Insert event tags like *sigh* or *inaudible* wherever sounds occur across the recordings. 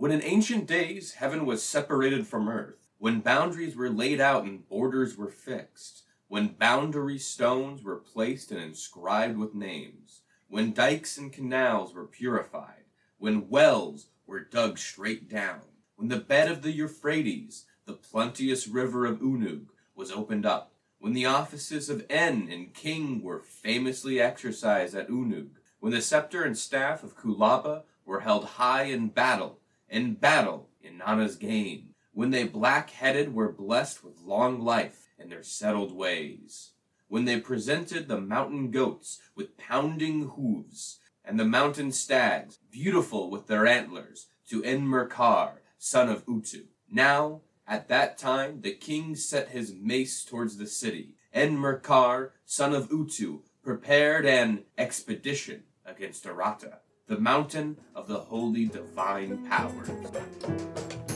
When in ancient days heaven was separated from earth, when boundaries were laid out and borders were fixed, when boundary stones were placed and inscribed with names, when dikes and canals were purified, when wells were dug straight down, when the bed of the Euphrates, the plenteous river of Unug, was opened up, when the offices of En and king were famously exercised at Unug, when the scepter and staff of Kulaba were held high in battle, in battle in Nana's gain, when they black headed were blessed with long life in their settled ways, when they presented the mountain goats with pounding hooves, and the mountain stags, beautiful with their antlers, to Enmerkar, son of Utu. Now, at that time, the king set his mace towards the city. Enmerkar, son of Utu, prepared an expedition against Aratta, the mountain of the holy divine powers.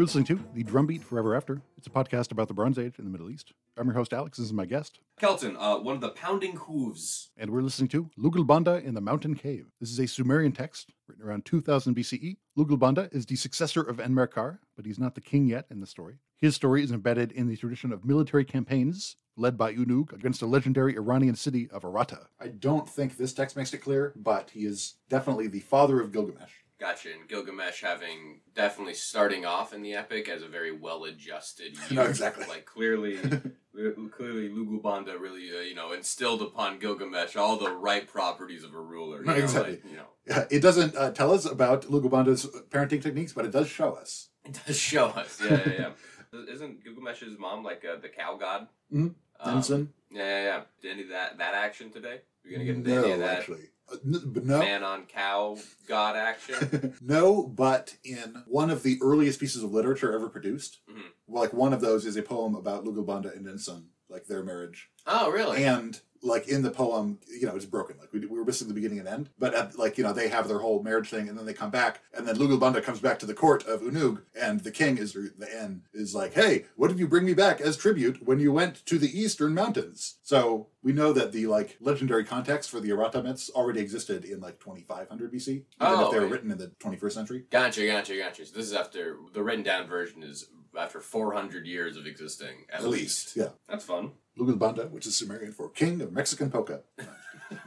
You're listening to The Drumbeat Forever After. It's a podcast about the Bronze Age in the Middle East. I'm your host, Alex. This is my guest. Kelten, uh, one of the pounding hooves. And we're listening to Lugalbanda in the Mountain Cave. This is a Sumerian text written around 2000 BCE. Lugalbanda is the successor of Enmerkar, but he's not the king yet in the story. His story is embedded in the tradition of military campaigns led by Unug against the legendary Iranian city of Aratta. I don't think this text makes it clear, but he is definitely the father of Gilgamesh. Gotcha. And Gilgamesh having definitely starting off in the epic as a very well-adjusted *laughs* youth. No, exactly. Like clearly, *laughs* clearly Lugalbanda really, uh, you know, instilled upon Gilgamesh all the right properties of a ruler. You No, know, exactly. Like, you know, Yeah, It doesn't uh, tell us about Lugalbanda's parenting techniques, but it does show us. it does show us. Yeah, yeah, yeah. *laughs* Isn't Gilgamesh's mom like uh, the cow god? Mhm. Um, yeah, yeah, yeah. Did any of that that action today? You're gonna get into no, any of that actually. Uh, no. man on cow god action? *laughs* no, but in one of the earliest pieces of literature ever produced, Mhm. like one of those is a poem about Lugalbanda and Denson, like their marriage. oh, really? And like in the poem, you know, it's broken. Like we, we were missing the beginning and end. But at, like you know, they have their whole marriage thing, and then they come back, and then Lugalbanda comes back to the court of Unug, and the king is the end is like, "Hey, what did you bring me back as tribute when you went to the eastern mountains?" So we know that the like legendary context for the Aratta myths already existed in like 2500 BC, even Oh, if they were right. written in the 21st century. Gotcha, gotcha, gotcha. So this is after the written down version is after 400 years of existing, at, At least, yeah. That's fun. Lugalbanda, which is Sumerian for king of Mexican polka. *laughs*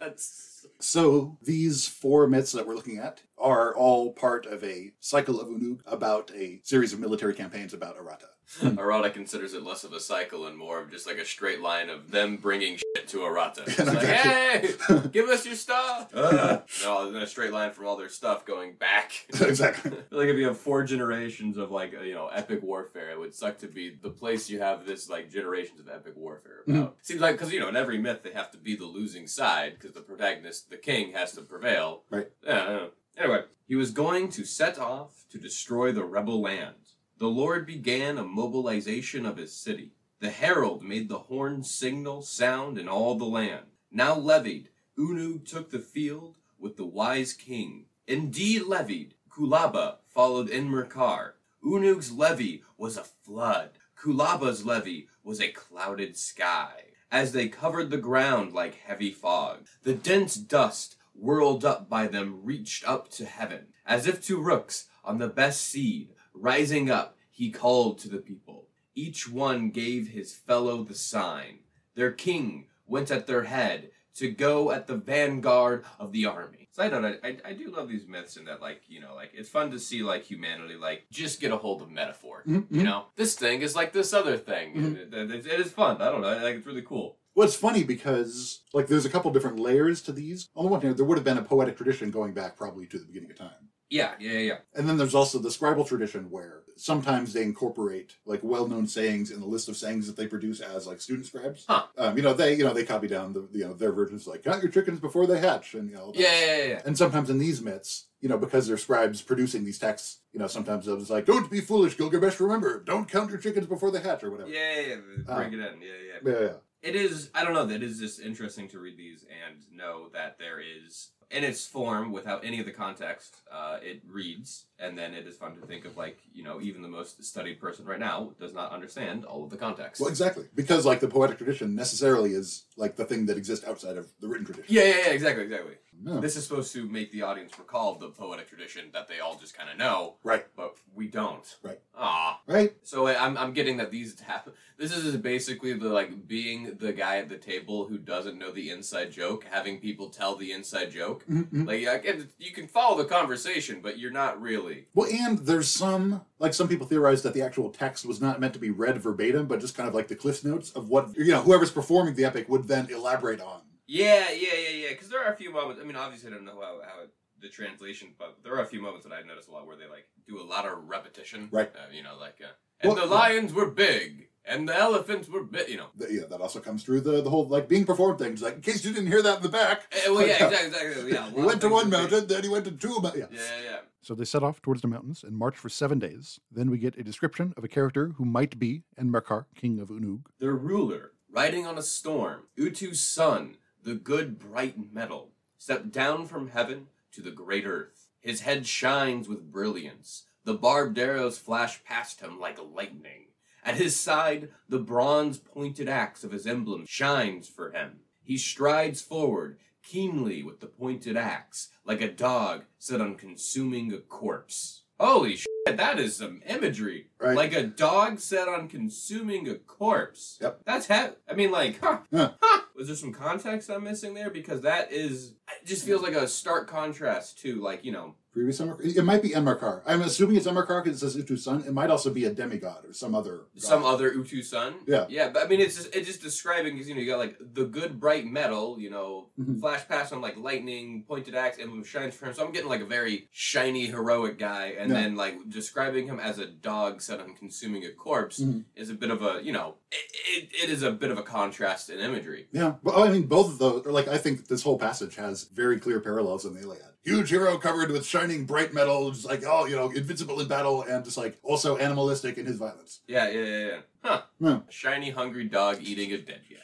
That's So these four myths that we're looking at are all part of a cycle of Unug about a series of military campaigns about Aratta. *laughs* Aratta considers it less of a cycle and more of just like a straight line of them bringing shit to Aratta. *laughs* It's like, hey, *laughs* give us your stuff. Uh. No, then a straight line from all their stuff going back. exactly. Like if you have four generations of like you know epic warfare, it would suck to be the place you have this like generations of epic warfare about. Seems like because you know in every myth they have to be the losing side because the protagonist, the king, has to prevail. Right. Yeah. I know. Anyway, he was going to set off to destroy the rebel land. The Lord began a mobilization of his city. The herald made the horn signal sound in all the land. Now levied, Unug took the field with the wise king. Indeed levied, Kulaba followed Enmerkar. Unug's levy was a flood. Kulaba's levy was a clouded sky. As they covered the ground like heavy fog, the dense dust whirled up by them reached up to heaven, as if to rooks on the best seed. Rising up, he called to the people. Each one gave his fellow the sign. Their king went at their head to go at the vanguard of the army. Side note, I, I, I do love these myths in that, like, you know, like, it's fun to see, like, humanity, like, just get a hold of metaphor. Mhm, You mhm. know, this thing is like this other thing. Mhm. It, it- it- it is fun. I don't know. I think it's really cool. Well, it's funny because like there's a couple different layers to these. On the one hand, there would have been a poetic tradition going back probably to the beginning of time. Yeah, yeah, yeah. And then there's also the scribal tradition where sometimes they incorporate like well-known sayings in the list of sayings that they produce as like student scribes. Huh. Um, you know, they you know they copy down the you know their versions like count your chickens before they hatch and you know. Yeah, yeah, yeah, yeah. And sometimes in these myths, you know, because they're scribes producing these texts, you know, sometimes it was like, "Don't be foolish, Gilgamesh. Remember, don't count your chickens before they hatch," or whatever. Yeah, yeah, yeah. Bring it in. Yeah, yeah. Yeah, yeah. it is i don't know that is just interesting to read these and know that there is in its form without any of the context uh, it reads and then it is fun to think of like you know even the most studied person right now does not understand all of the context Well, exactly. Because like the poetic tradition necessarily is like the thing that exists outside of the written tradition. yeah yeah yeah exactly exactly Yeah. this is supposed to make the audience recall the poetic tradition that they all just kind of know Right. but we don't Right. ah Right. So I'm I'm getting that these happen. This is basically the like being the guy at the table who doesn't know the inside joke, having people tell the inside joke. Mhm. Like I can, you can follow the conversation, but you're not really. Well, and there's some like some people theorize that the actual text was not meant to be read verbatim, but just kind of like the cliff notes of what you know whoever's performing the epic would then elaborate on. Yeah, yeah, yeah, yeah. Because there are a few moments. I mean, obviously, I don't know how how it, the translation, but there are a few moments that I notice a lot where they like do a lot of repetition. Right. Uh, you know, like uh, and Well- the lions were big, and the elephants were big. You know. Th- yeah, that also comes through the the whole like being performed thing. It's like in case you didn't hear that in the back. Eh, well, yeah, *laughs* exactly, exactly. Yeah. *laughs* He went to one are big. mountain, then he went to two mountains. Yeah, yeah, yeah. So they set off towards the mountains and march for seven days. Then we get a description of a character who might be Enmerkar, king of Unug. The ruler, riding on a storm, Utu's son, the good bright metal, stepped down from heaven to the great earth. His head shines with brilliance. The barbed arrows flash past him like lightning. At his side, the bronze pointed axe of his emblem shines for him. He strides forward, keenly with the pointed axe, like a dog set on consuming a corpse. Holy shit, that is some imagery. Right. Like a dog set on consuming a corpse. Yep. That's he- I mean, like, huh, Yeah. huh. Was there some context I'm missing there? Because that is, it just feels like a stark contrast to, like, you know, Previous Enmerkar. It might be Enmerkar. I'm assuming it's Enmerkar because it says Utu's son. It might also be a demigod or some other. god. some other Utu son. Yeah. Yeah, but I mean, it's just, it's just describing because you know you got like the good bright metal, you know, Mhm. flash past on like lightning, pointed axe, emblem shines for him. So I'm getting like a very shiny heroic guy, and Yeah. then like describing him as a dog set on consuming a corpse Mhm. is a bit of a you know it, it, it is a bit of a contrast in imagery. Yeah, but I mean, both of those. Or like, I think this whole passage has very clear parallels in the Iliad. Huge hero covered with shining bright metal, just like oh, you know, invincible in battle, and just like also animalistic in his violence. Yeah, yeah, yeah, yeah. Huh. Yeah. A shiny, hungry dog eating a dead guy.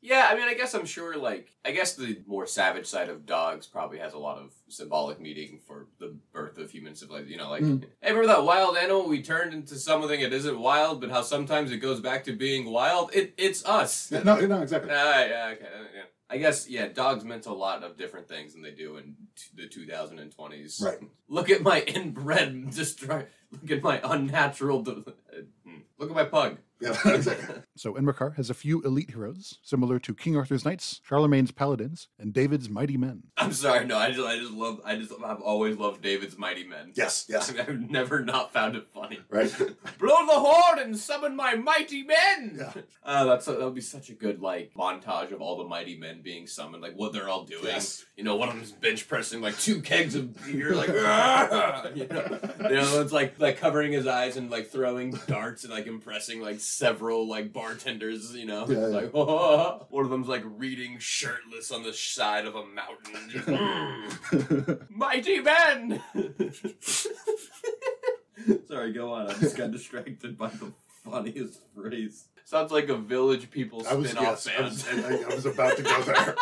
Yeah, I mean, I guess I'm sure, like, I guess the more savage side of dogs probably has a lot of symbolic meaning for the birth of human civilization. You know, like, Mm. hey, remember that wild animal we turned into something that isn't wild, but how sometimes it goes back to being wild? It, it's us. Yeah, no, no, exactly. Ah, yeah, okay. uh, yeah. I guess, yeah, dogs meant a lot of different things than they do in t- the 2020s. Right. *laughs* Look at my *laughs* inbred destroy. Look at my unnatural. De- *laughs* uh, hmm. Look at my pug. Yeah, *laughs* exactly. So Enmerkar has a few elite heroes, similar to King Arthur's knights, Charlemagne's paladins, and David's mighty men. I'm sorry, no, I just, I just love, I just, I've always loved David's Mighty Men. Yes, yes, I've never not found it funny. right. *laughs* Blow the horn and summon my mighty men. Yeah. *laughs* Uh, that's that would be such a good like montage of all the mighty men being summoned, like what they're all doing. Yes. You know, one of them's bench pressing like two kegs of beer, like "Ah!" you know, the other one's like like covering his eyes and like throwing darts and like impressing like several like bartenders. You know, Yeah, yeah. like *laughs* one of them's like reading shirtless on the side of a mountain. Just, "Mm, *laughs* mighty men. *laughs* Sorry, go on. I just got distracted by the funniest phrase. Sounds like a village people I was spin-off yes, I was, I, I was about to go there.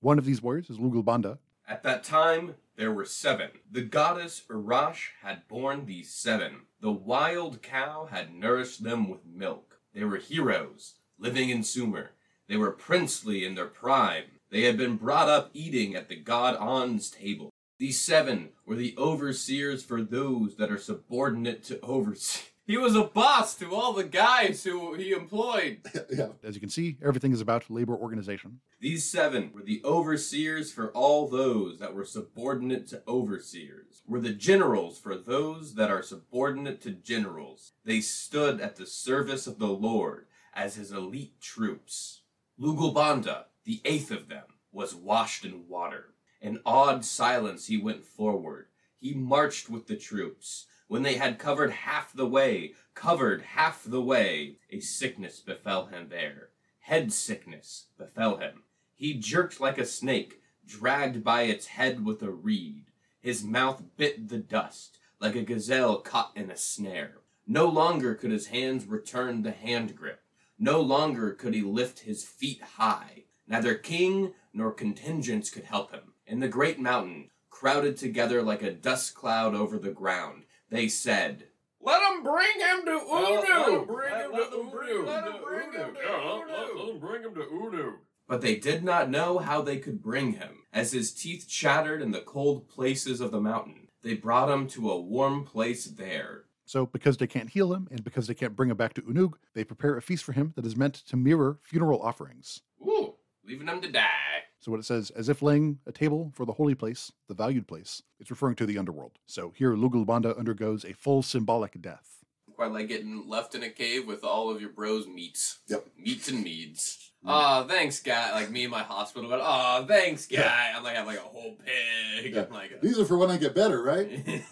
One of these warriors is Lugalbanda, At that time, there were seven. The goddess Urash had born these seven. The wild cow had nourished them with milk. They were heroes, living in Sumer. They were princely in their prime. They had been brought up eating at the god An's table. These seven were the overseers for those that are subordinate to overseers. He was a boss to all the guys who he employed. *laughs* yeah, As you can see, everything is about labor organization. These seven were the overseers for all those that were subordinate to overseers, were the generals for those that are subordinate to generals. They stood at the service of the Lord as his elite troops. Lugalbanda, the eighth of them, was washed in water. In awed silence he went forward. He marched with the troops. When they had covered half the way, covered half the way, a sickness befell him there. Head sickness befell him. He jerked like a snake, dragged by its head with a reed. His mouth bit the dust, like a gazelle caught in a snare. No longer could his hands return the hand grip. No longer could he lift his feet high. Neither king nor contingents could help him. In the great mountain, crowded together like a dust cloud over the ground, they said, Let them bring him to Unu. Let 'em bring him to uh, them bring- Unu. bring him to Yeah, let- Unu. Let them bring him to Unu. But they did not know how they could bring him. As his teeth chattered in the cold places of the mountain, they brought him to a warm place there. So, because they can't heal him and because they can't bring him back to Unug, they prepare a feast for him that is meant to mirror funeral offerings. Ooh, leaving him to die. So, when it says, as if laying a table for the holy place, the valued place, it's referring to the underworld. So, here Lugalbanda undergoes a full symbolic death. Quite like getting left in a cave with all of your bros' meats. Yep. Meats and meads. Mm. Aw, thanks, guy. Like me and my hospital, but aw, thanks, guy. Yeah. I'm like, I have like a whole pig. Yeah. I'm like, uh These are for when I get better, right? *laughs*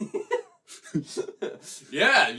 yeah. *laughs*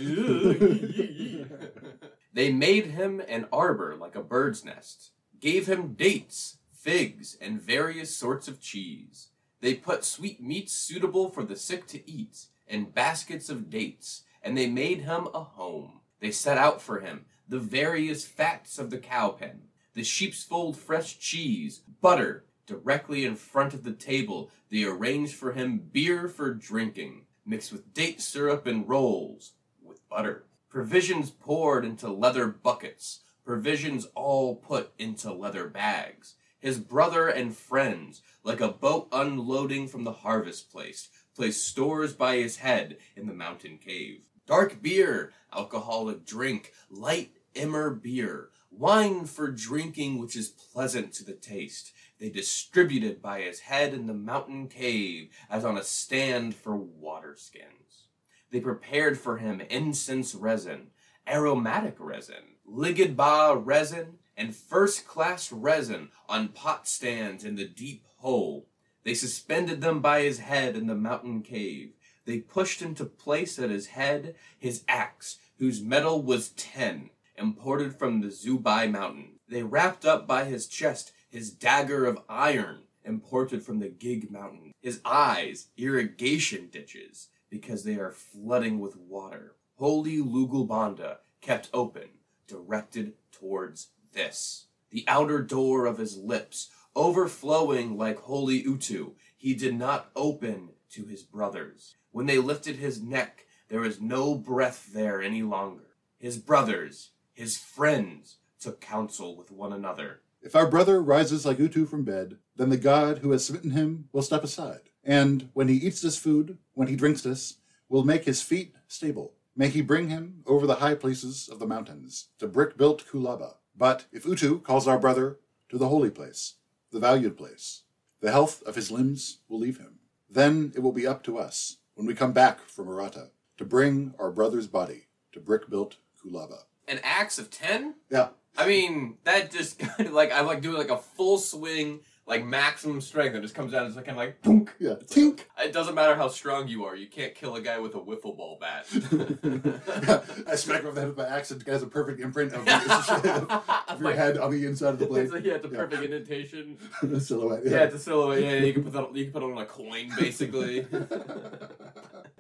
they made him an arbor like a bird's nest, gave him dates, figs, and various sorts of cheese. They put sweet meats suitable for the sick to eat, and baskets of dates, and they made him a home. They set out for him the various fats of the cow pen, the sheep's fold fresh cheese, butter. Directly in front of the table, they arranged for him beer for drinking, mixed with date syrup and rolls, with butter. Provisions poured into leather buckets, provisions all put into leather bags. His brother and friends, like a boat unloading from the harvest place, placed stores by his head in the mountain cave. Dark beer, alcoholic drink, light emmer beer, wine for drinking which is pleasant to the taste. They distributed by his head in the mountain cave as on a stand for water skins. They prepared for him incense resin, aromatic resin, ligidba resin, and first class resin on pot stands in the deep hole. They suspended them by his head in the mountain cave. They pushed into place at his head his axe, whose metal was ten, imported from the Zubai mountain. They wrapped up by his chest his dagger of iron, imported from the Gig mountain. His eyes, irrigation ditches, because they are flooding with water. Holy Lugalbanda kept open, directed towards this. The outer door of his lips, overflowing like holy Utu, he did not open to his brothers. When they lifted his neck, there was no breath there any longer. His brothers, his friends, took counsel with one another. If our brother rises like Utu from bed, then the god who has smitten him will step aside. And when he eats this food, when he drinks this, will make his feet stable. May he bring him over the high places of the mountains, to brick built Kulaba. But if Utu calls our brother to the holy place, the valued place, the health of his limbs will leave him. Then it will be up to us, when we come back from Aratta, to bring our brother's body to brick built Kulaba. An axe of ten? Yeah, I mean, that just kind *laughs* of like I'm like doing like a full swing, like maximum strength, it just comes down. It's like kind of like punk. yeah, tink. It doesn't matter how strong you are, you can't kill a guy with a wiffle ball bat. *laughs* I smack him over the head with my axe. It has a perfect imprint of, *laughs* of your head on the inside of the blade. It's like, yeah, it's a Yeah. perfect indentation. *laughs* silhouette. Yeah, it's a silhouette. Yeah, you can put that. You can put it on a coin, basically.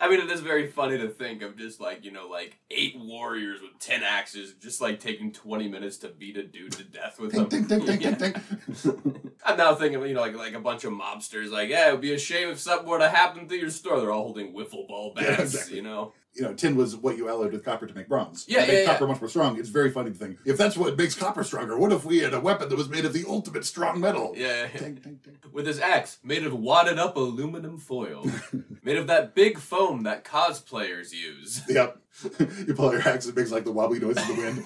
I mean, it is very funny to think of just like you know, like eight warriors with ten axes, just like taking twenty minutes to beat a dude to death with them. Tink, tink, Yeah. tink, tink. I'm now thinking, you know, like like a bunch of mobsters, like, yeah, it would be a shame if something were to happen to your store. They're all holding wiffle ball bats, Yeah, exactly. you know. You know, tin was what you alloyed with copper to make bronze. Yeah, make yeah, yeah. copper much more strong. It's very funny to think if that's what makes copper stronger. What if we had a weapon that was made of the ultimate strong metal? Yeah, tink. with his axe made of wadded up aluminum foil, *laughs* made of that big foam that cosplayers use. *laughs* Yep. *laughs* you pull your axe, it makes like the wobbly noise of the wind.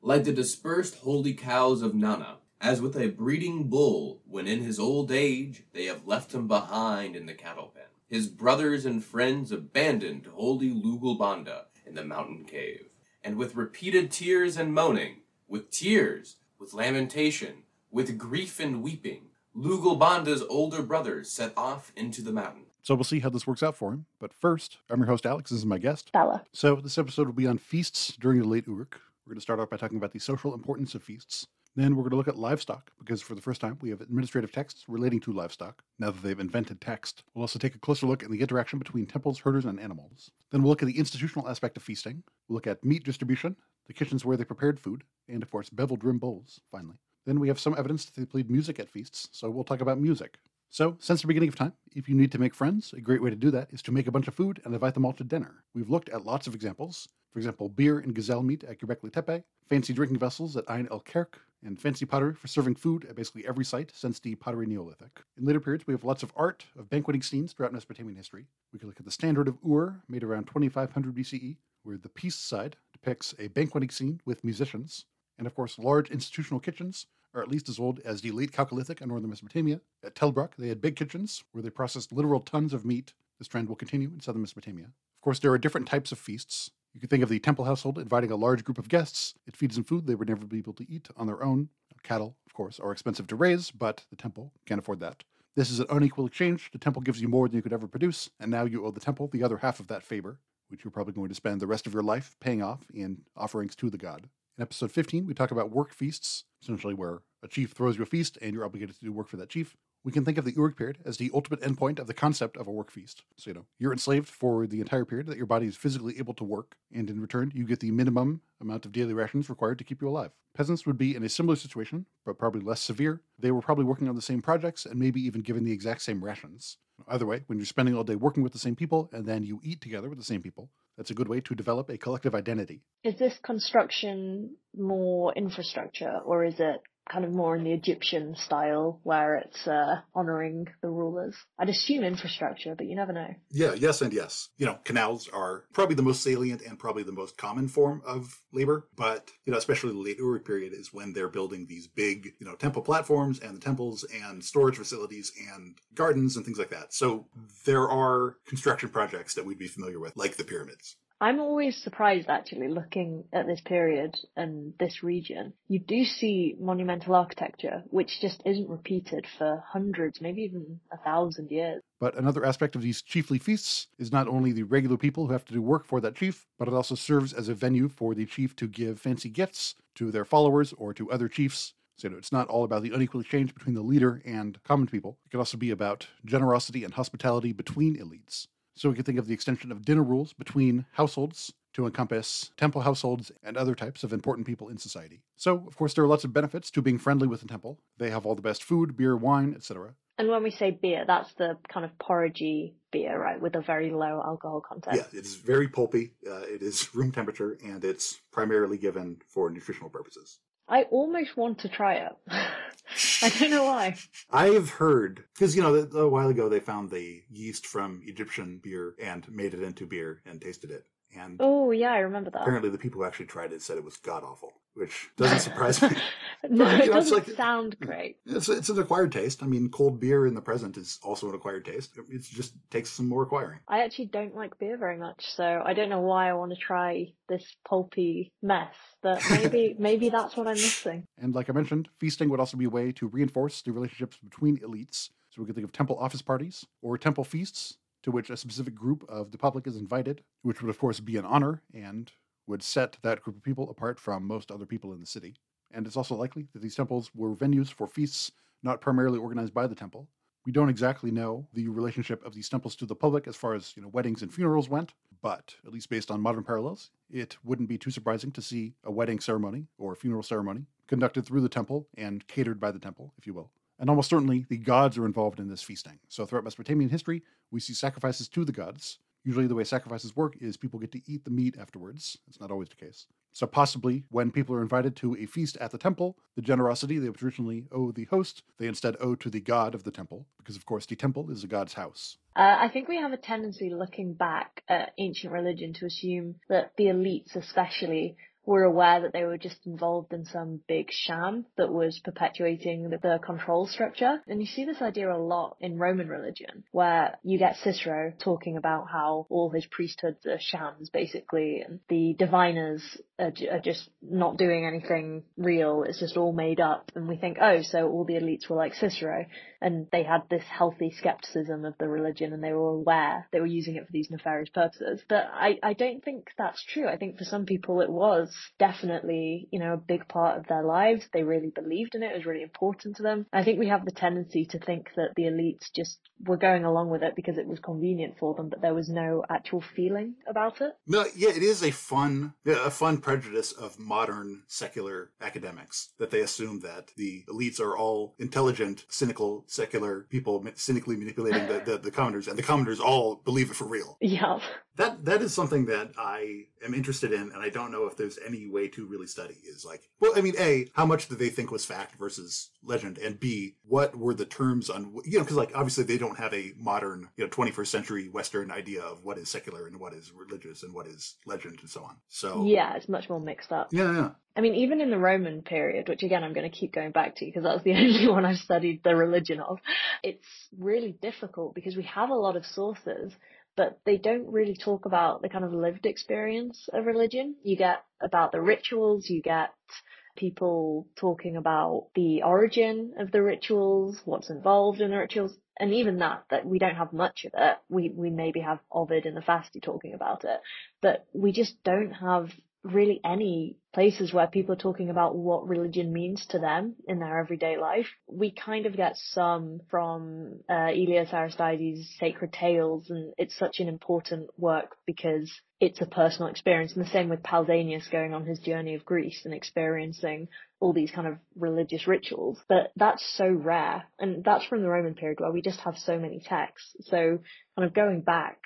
like the dispersed holy cows of Nanna, as with a breeding bull, when in his old age they have left him behind in the cattle pen. His brothers and friends abandoned holy Lugalbanda in the mountain cave, and with repeated tears and moaning, with tears, with lamentation, with grief and weeping, Lugalbanda's older brothers set off into the mountain. So we'll see how this works out for him. But first, I'm your host, Alex. This is my guest. Bella. So this episode will be on feasts during the late Uruk. We're going to start off by talking about the social importance of feasts. Then we're going to look at livestock because for the first time we have administrative texts relating to livestock. Now that they've invented text, we'll also take a closer look at the interaction between temples, herders, and animals. Then we'll look at the institutional aspect of feasting. We'll look at meat distribution, the kitchens where they prepared food, and of course beveled rim bowls. Finally, then we have some evidence that they played music at feasts, so we'll talk about music. So, since the beginning of time, if you need to make friends, a great way to do that is to make a bunch of food and invite them all to dinner. We've looked at lots of examples. For example, beer and gazelle meat at Göbekli Tepe, fancy drinking vessels at Ain el Kerk, and fancy pottery for serving food at basically every site since the Pottery Neolithic. In later periods, we have lots of art of banqueting scenes throughout Mesopotamian history. We can look at the standard of Ur, made around 2500 BCE, where the peace side depicts a banqueting scene with musicians, and of course, large institutional kitchens are at least as old as the late Chalcolithic in northern Mesopotamia. At Tel they had big kitchens where they processed literal tons of meat. This trend will continue in southern Mesopotamia. Of course, there are different types of feasts. You can think of the temple household inviting a large group of guests. It feeds them food they would never be able to eat on their own. Cattle, of course, are expensive to raise, but the temple can't afford that. This is an unequal exchange. The temple gives you more than you could ever produce, and now you owe the temple the other half of that favor, which you're probably going to spend the rest of your life paying off in offerings to the god. In episode 15, we talk about work feasts, essentially where a chief throws you a feast and you're obligated to do work for that chief. We can think of the Uruk period as the ultimate endpoint of the concept of a work feast. So, you know, you're enslaved for the entire period that your body is physically able to work, and in return, you get the minimum amount of daily rations required to keep you alive. Peasants would be in a similar situation, but probably less severe. They were probably working on the same projects and maybe even given the exact same rations. Either way, when you're spending all day working with the same people and then you eat together with the same people, that's a good way to develop a collective identity. Is this construction more infrastructure or is it kind of more in the Egyptian style where it's uh, honoring the rulers? I'd assume infrastructure, but you never know. Yeah, yes, and yes. You know, canals are probably the most salient and probably the most common form of labor, but, you know, especially the late Uruk period is when they're building these big, you know, temple platforms and the temples and storage facilities and gardens and things like that. So there are construction projects that we'd be familiar with, like the pyramids. I'm always surprised actually looking at this period and this region. You do see monumental architecture, which just isn't repeated for hundreds, maybe even a thousand years. But another aspect of these chiefly feasts is not only the regular people who have to do work for that chief, but it also serves as a venue for the chief to give fancy gifts to their followers or to other chiefs. So it's not all about the unequal exchange between the leader and common people. It can also be about generosity and hospitality between elites. So we can think of the extension of dinner rules between households to encompass temple households and other types of important people in society. So, of course, there are lots of benefits to being friendly with the temple. They have all the best food, beer, wine, etc. And when we say beer, that's the kind of porridgey beer, right, with a very low alcohol content. Yeah, it's very pulpy. Uh, it is room temperature, and it's primarily given for nutritional purposes. I almost want to try it. *laughs* I don't know why. I've heard because you know a while ago they found the yeast from Egyptian beer and made it into beer and tasted it, and Oh yeah, I remember that. apparently the people who actually tried it said it was god awful, which doesn't *laughs* surprise me. No, it know, doesn't like- sound great. It's it's an acquired taste. I mean, cold beer in the present is also an acquired taste. It just takes some more acquiring. I actually don't like beer very much, so I don't know why I want to try this pulpy mess. But maybe *laughs* maybe that's what I'm missing. And like I mentioned, feasting would also be a way to reinforce the relationships between elites. So we could think of temple office parties or temple feasts to which a specific group of the public is invited, which would of course be an honor and would set that group of people apart from most other people in the city. And it's also likely that these temples were venues for feasts not primarily organized by the temple. We don't exactly know the relationship of these temples to the public as far as you know weddings and funerals went, but at least based on modern parallels, it wouldn't be too surprising to see a wedding ceremony or funeral ceremony conducted through the temple and catered by the temple, if you will. And almost certainly the gods are involved in this feasting. So throughout Mesopotamian history, we see sacrifices to the gods. Usually the way sacrifices work is people get to eat the meat afterwards. It's not always the case. So possibly when people are invited to a feast at the temple, the generosity they would traditionally owe the host, they instead owe to the god of the temple, because of course the temple is the god's house. Uh, I think we have a tendency looking back at ancient religion to assume that the elites, especially, were aware that they were just involved in some big sham that was perpetuating the, the control structure. And you see this idea a lot in Roman religion, where you get Cicero talking about how all his priesthoods are shams, basically, and the diviners are, are just not doing anything real. It's just all made up. And we think, oh, so all the elites were like Cicero and they had this healthy skepticism of the religion and they were aware they were using it for these nefarious purposes. But I, I don't think that's true. I think for some people it was definitely, you know, a big part of their lives. They really believed in it. It was really important to them. I think we have the tendency to think that the elites just were going along with it because it was convenient for them, but there was no actual feeling about it. No, yeah, it is a fun, a fun prejudice of modern secular academics that they assume that the elites are all intelligent, cynical, secular people cynically manipulating the, the, the commoners, and the commoners all believe it for real. Yeah. That that is something that I am interested in, and I don't know if there's any way to really study. Is like, well, I mean, a, how much do they think was fact versus legend, and b, what were the terms on, you know, because like obviously they don't have a modern, you know, 21st century Western idea of what is secular and what is religious and what is legend and so on. So Yeah, it's much more mixed up. yeah, yeah. I mean, even in the Roman period, which again I'm going to keep going back to because that's the *laughs* only one I've studied the religion of, it's really difficult because we have a lot of sources, but they don't really talk about the kind of lived experience of religion. You get about the rituals, you get people talking about the origin of the rituals, what's involved in the rituals, and even that, that we don't have much of it. We, we maybe have Ovid and the Fasti talking about it, but we just don't have really any places where people are talking about what religion means to them in their everyday life. We kind of get some from uh, Aelius Aristides' Sacred Tales, and it's such an important work because it's a personal experience. And the same with Pausanias going on his journey of Greece and experiencing all these kind of religious rituals. But that's so rare, and that's from the Roman period where we just have so many texts. So kind of going back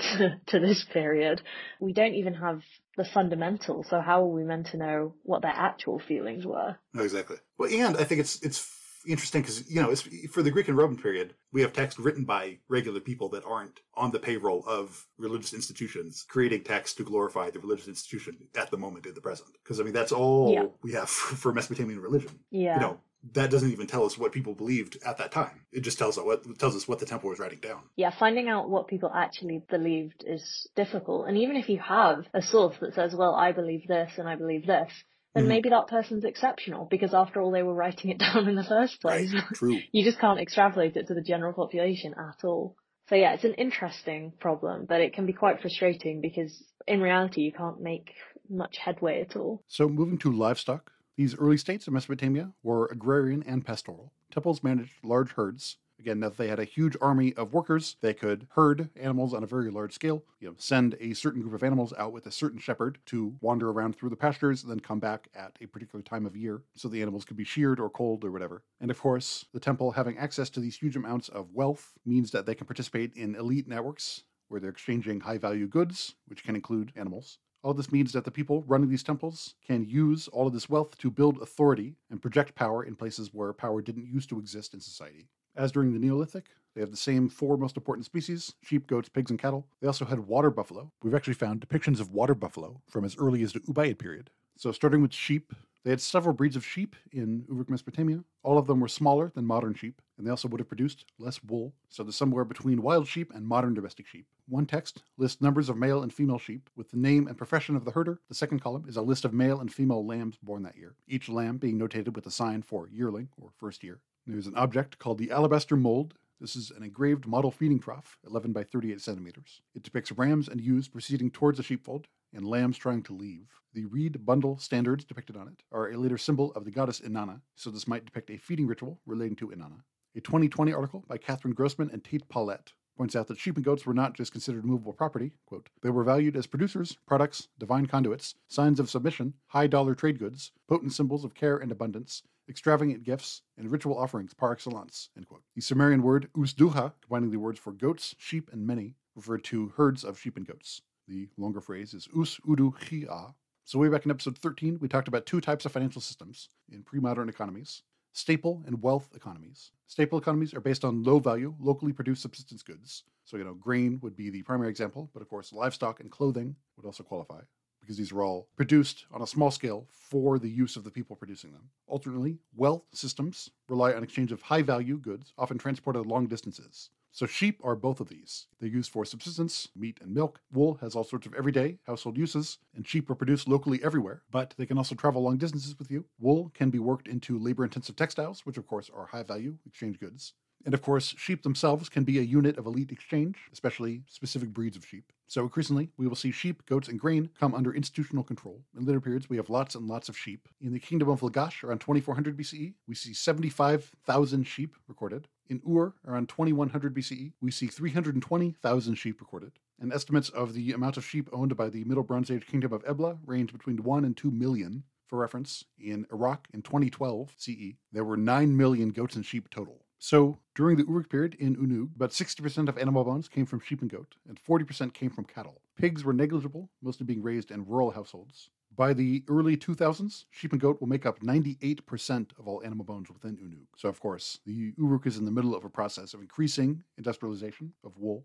*laughs* to this period, we don't even have the fundamentals. So how are we meant to know what their actual feelings were? Exactly. Well, and I think it's it's interesting because you know it's, for the Greek and Roman period, we have text written by regular people that aren't on the payroll of religious institutions, creating text to glorify the religious institution at the moment in the present. Because I mean, that's all Yeah. we have *laughs* for Mesopotamian religion. Yeah. You know, that doesn't even tell us what people believed at that time. It just tells us what tells us what the temple was writing down. yeah, finding out what people actually believed is difficult. And even if you have a source that says, well, I believe this and I believe this, then Mhm. maybe that person's exceptional because after all, they were writing it *laughs* down in the first place. True. *laughs* you just can't extrapolate it to the general population at all. So yeah, it's an interesting problem, but it can be quite frustrating because in reality, you can't make much headway at all. So, moving to livestock, these early states of Mesopotamia were agrarian and pastoral. Temples managed large herds. Again, that they had a huge army of workers, they could herd animals on a very large scale. You know, send a certain group of animals out with a certain shepherd to wander around through the pastures, and then come back at a particular time of year, so the animals could be sheared or cold or whatever. And of course, the temple having access to these huge amounts of wealth means that they can participate in elite networks where they're exchanging high value goods, which can include animals. All this means that the people running these temples can use all of this wealth to build authority and project power in places where power didn't used to exist in society. As during the Neolithic, they have the same four most important species sheep, goats, pigs, and cattle. They also had water buffalo. We've actually found depictions of water buffalo from as early as the Ubaid period. So, starting with sheep, they had several breeds of sheep in Uruk, Mesopotamia. All of them were smaller than modern sheep, and they also would have produced less wool. So, they're somewhere between wild sheep and modern domestic sheep. One text lists numbers of male and female sheep with the name and profession of the herder. The second column is a list of male and female lambs born that year, each lamb being notated with a sign for yearling or first year. There's an object called the alabaster mold. This is an engraved model feeding trough, 11 by 38 centimeters. It depicts rams and ewes proceeding towards a sheepfold and lambs trying to leave. The reed bundle standards depicted on it are a later symbol of the goddess Inanna, so this might depict a feeding ritual relating to Inanna. A 2020 article by Kathryn Grossman and Tate Paulette points out that sheep and goats were not just considered movable property, quote, they were valued as producers, products, divine conduits, signs of submission, high dollar trade goods, potent symbols of care and abundance, extravagant gifts, and ritual offerings par excellence, end quote. The Sumerian word usduha, combining the words for goats, sheep, and many, referred to herds of sheep and goats. The longer phrase is us udu chia. So way back in episode 13, we talked about two types of financial systems in pre-modern economies, staple and wealth economies. Staple economies are based on low value, locally produced subsistence goods. So, you know, grain would be the primary example, but of course, livestock and clothing would also qualify because these are all produced on a small scale for the use of the people producing them. Alternately, wealth systems rely on exchange of high value goods, often transported long distances. So sheep are both of these. They're used for subsistence, meat and milk. Wool has all sorts of everyday household uses, and sheep are produced locally everywhere, but they can also travel long distances with you. Wool can be worked into labor intensive textiles, which of course are high value exchange goods. And of course, sheep themselves can be a unit of elite exchange, especially specific breeds of sheep. So increasingly, we will see sheep, goats, and grain come under institutional control. In later periods, we have lots and lots of sheep. In the kingdom of Lagash, around 2400 BCE, we see 75,000 sheep recorded. In Ur, around 2100 BCE, we see 320,000 sheep recorded. And estimates of the amount of sheep owned by the Middle Bronze Age kingdom of Ebla range between 1 and 2 million. For reference, in Iraq in 2012 CE, there were 9 million goats and sheep total. So, during the Uruk period in Unug, about 60% of animal bones came from sheep and goat, and 40% came from cattle. Pigs were negligible, mostly being raised in rural households. By the early 2000s, sheep and goat will make up 98% of all animal bones within Unug. So, of course, the Uruk is in the middle of a process of increasing industrialization of wool.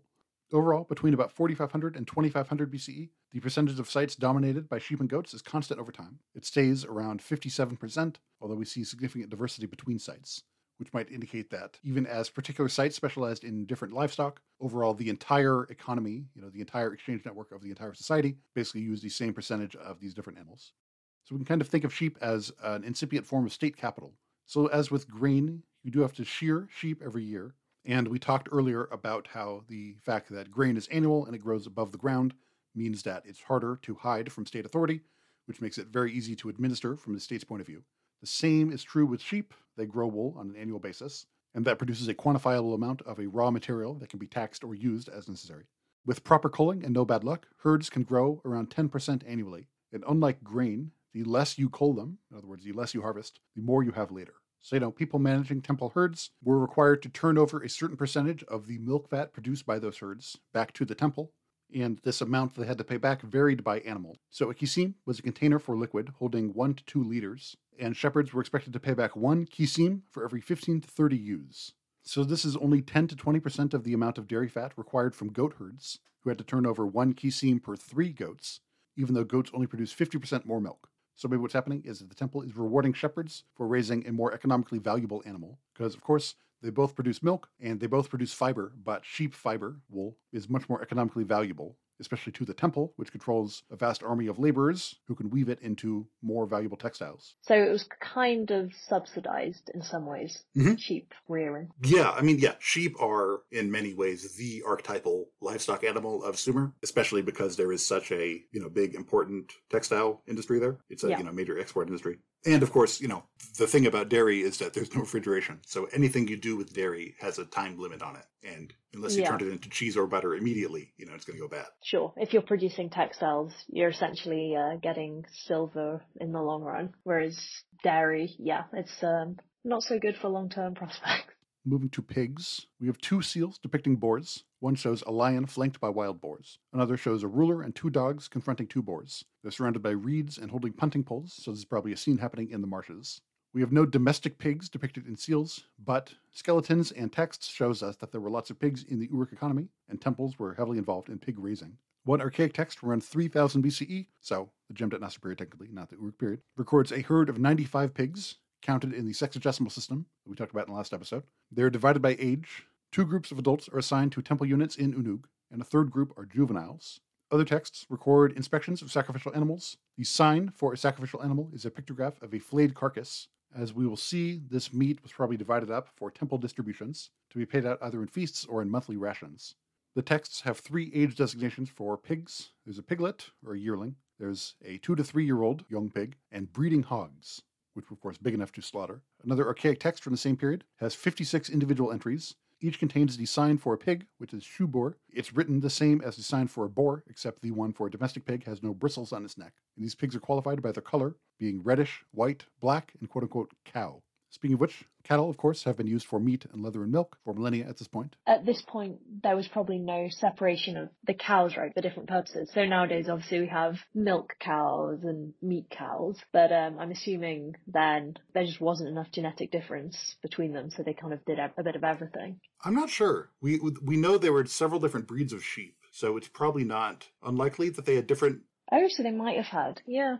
Overall, between about 4500 and 2500 BCE, the percentage of sites dominated by sheep and goats is constant over time. It stays around 57%, although we see significant diversity between sites which might indicate that even as particular sites specialized in different livestock, overall the entire economy, you know, the entire exchange network of the entire society basically use the same percentage of these different animals. So we can kind of think of sheep as an incipient form of state capital. So as with grain, you do have to shear sheep every year. And we talked earlier about how the fact that grain is annual and it grows above the ground means that it's harder to hide from state authority, which makes it very easy to administer from the state's point of view. The same is true with sheep. They grow wool on an annual basis, and that produces a quantifiable amount of a raw material that can be taxed or used as necessary. With proper culling and no bad luck, herds can grow around 10% annually. And unlike grain, the less you cull them, in other words, the less you harvest, the more you have later. So, you know, people managing temple herds were required to turn over a certain percentage of the milk fat produced by those herds back to the temple, and this amount they had to pay back varied by animal. So a kisim was a container for liquid holding 1 to 2 liters, and shepherds were expected to pay back 1 kisim for every 15 to 30 ewes. So this is only 10 to 20% of the amount of dairy fat required from goat herds, who had to turn over 1 kisim per 3 goats, even though goats only produce 50% more milk. So maybe what's happening is that the temple is rewarding shepherds for raising a more economically valuable animal, because of course they both produce milk and they both produce fiber, but sheep fiber, wool, is much more economically valuable, especially to the temple, which controls a vast army of laborers who can weave it into more valuable textiles. So it was kind of subsidized in some ways, Mhm. sheep rearing. Yeah, I mean, yeah, sheep are in many ways the archetypal livestock animal of Sumer, especially because there is such a you know big important textile industry there. It's a Yeah. you know major export industry, and of course, you know the thing about dairy is that there's no refrigeration, so anything you do with dairy has a time limit on it, and unless you Yeah. turn it into cheese or butter immediately, you know it's going to go bad. Sure, if you're producing textiles, you're essentially uh, getting silver in the long run, whereas dairy, yeah, it's um, not so good for long-term *laughs* prospects. Moving to pigs, we have two seals depicting boars. One shows a lion flanked by wild boars. Another shows a ruler and two dogs confronting two boars. They're surrounded by reeds and holding punting poles, so this is probably a scene happening in the marshes. We have no domestic pigs depicted in seals, but skeletons and texts shows us that there were lots of pigs in the Uruk economy, and temples were heavily involved in pig raising. One archaic text around 3000 BCE, so the Jemdet Nasr period technically, not the Uruk period, records a herd of 95 pigs, counted in the sexagesimal system that we talked about in the last episode. They're divided by age. Two groups of adults are assigned to temple units in Unug, and a third group are juveniles. Other texts record inspections of sacrificial animals. The sign for a sacrificial animal is a pictograph of a flayed carcass. As we will see, this meat was probably divided up for temple distributions to be paid out either in feasts or in monthly rations. The texts have three age designations for pigs there's a piglet, or a yearling, there's a two to three year old young pig, and breeding hogs, which were, of course, big enough to slaughter. Another archaic text from the same period has 56 individual entries. Each contains the sign for a pig, which is shubor. It's written the same as the sign for a boar, except the one for a domestic pig has no bristles on its neck. And these pigs are qualified by their color, being reddish, white, black, and quote unquote cow. Speaking of which, cattle, of course, have been used for meat and leather and milk for millennia at this point. At this point, there was probably no separation of the cows, right, for different purposes. So nowadays, obviously, we have milk cows and meat cows, but um, I'm assuming then there just wasn't enough genetic difference between them, so they kind of did a a bit of everything. I'm not sure. We we know there were several different breeds of sheep, so it's probably not unlikely that they had different Oh, so they might have had, yeah.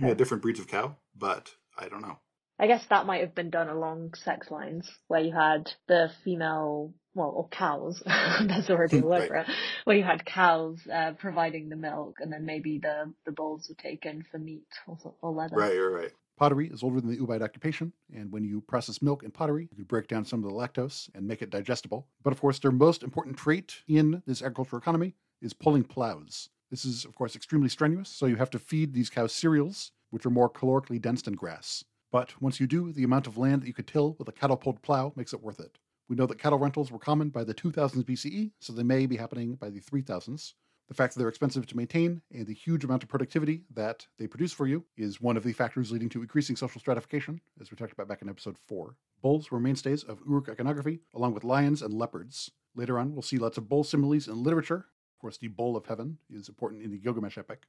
yeah, different breeds of cow, but I don't know. I guess that might have been done along sex lines where you had the female, well, or cows, there's already a word Right. for it, where you had cows uh, providing the milk and then maybe the, the bulls were taken for meat or, or leather. Right, right, right. Pottery is older than the Ubaid occupation, and when you process milk in pottery, you can break down some of the lactose and make it digestible. But of course, their most important trait in this agricultural economy is pulling plows. This is, of course, extremely strenuous, so you have to feed these cows cereals, which are more calorically dense than grass. But once you do, the amount of land that you could till with a cattle pulled plow makes it worth it. We know that cattle rentals were common by the 2000s BCE, so they may be happening by the 3000s. The fact that they're expensive to maintain and the huge amount of productivity that they produce for you is one of the factors leading to increasing social stratification, as we talked about back in episode 4. Bulls were mainstays of Uruk iconography, along with lions and leopards. Later on, we'll see lots of bull similes in literature. Of course, the Bull of Heaven is important in the Gilgamesh epic.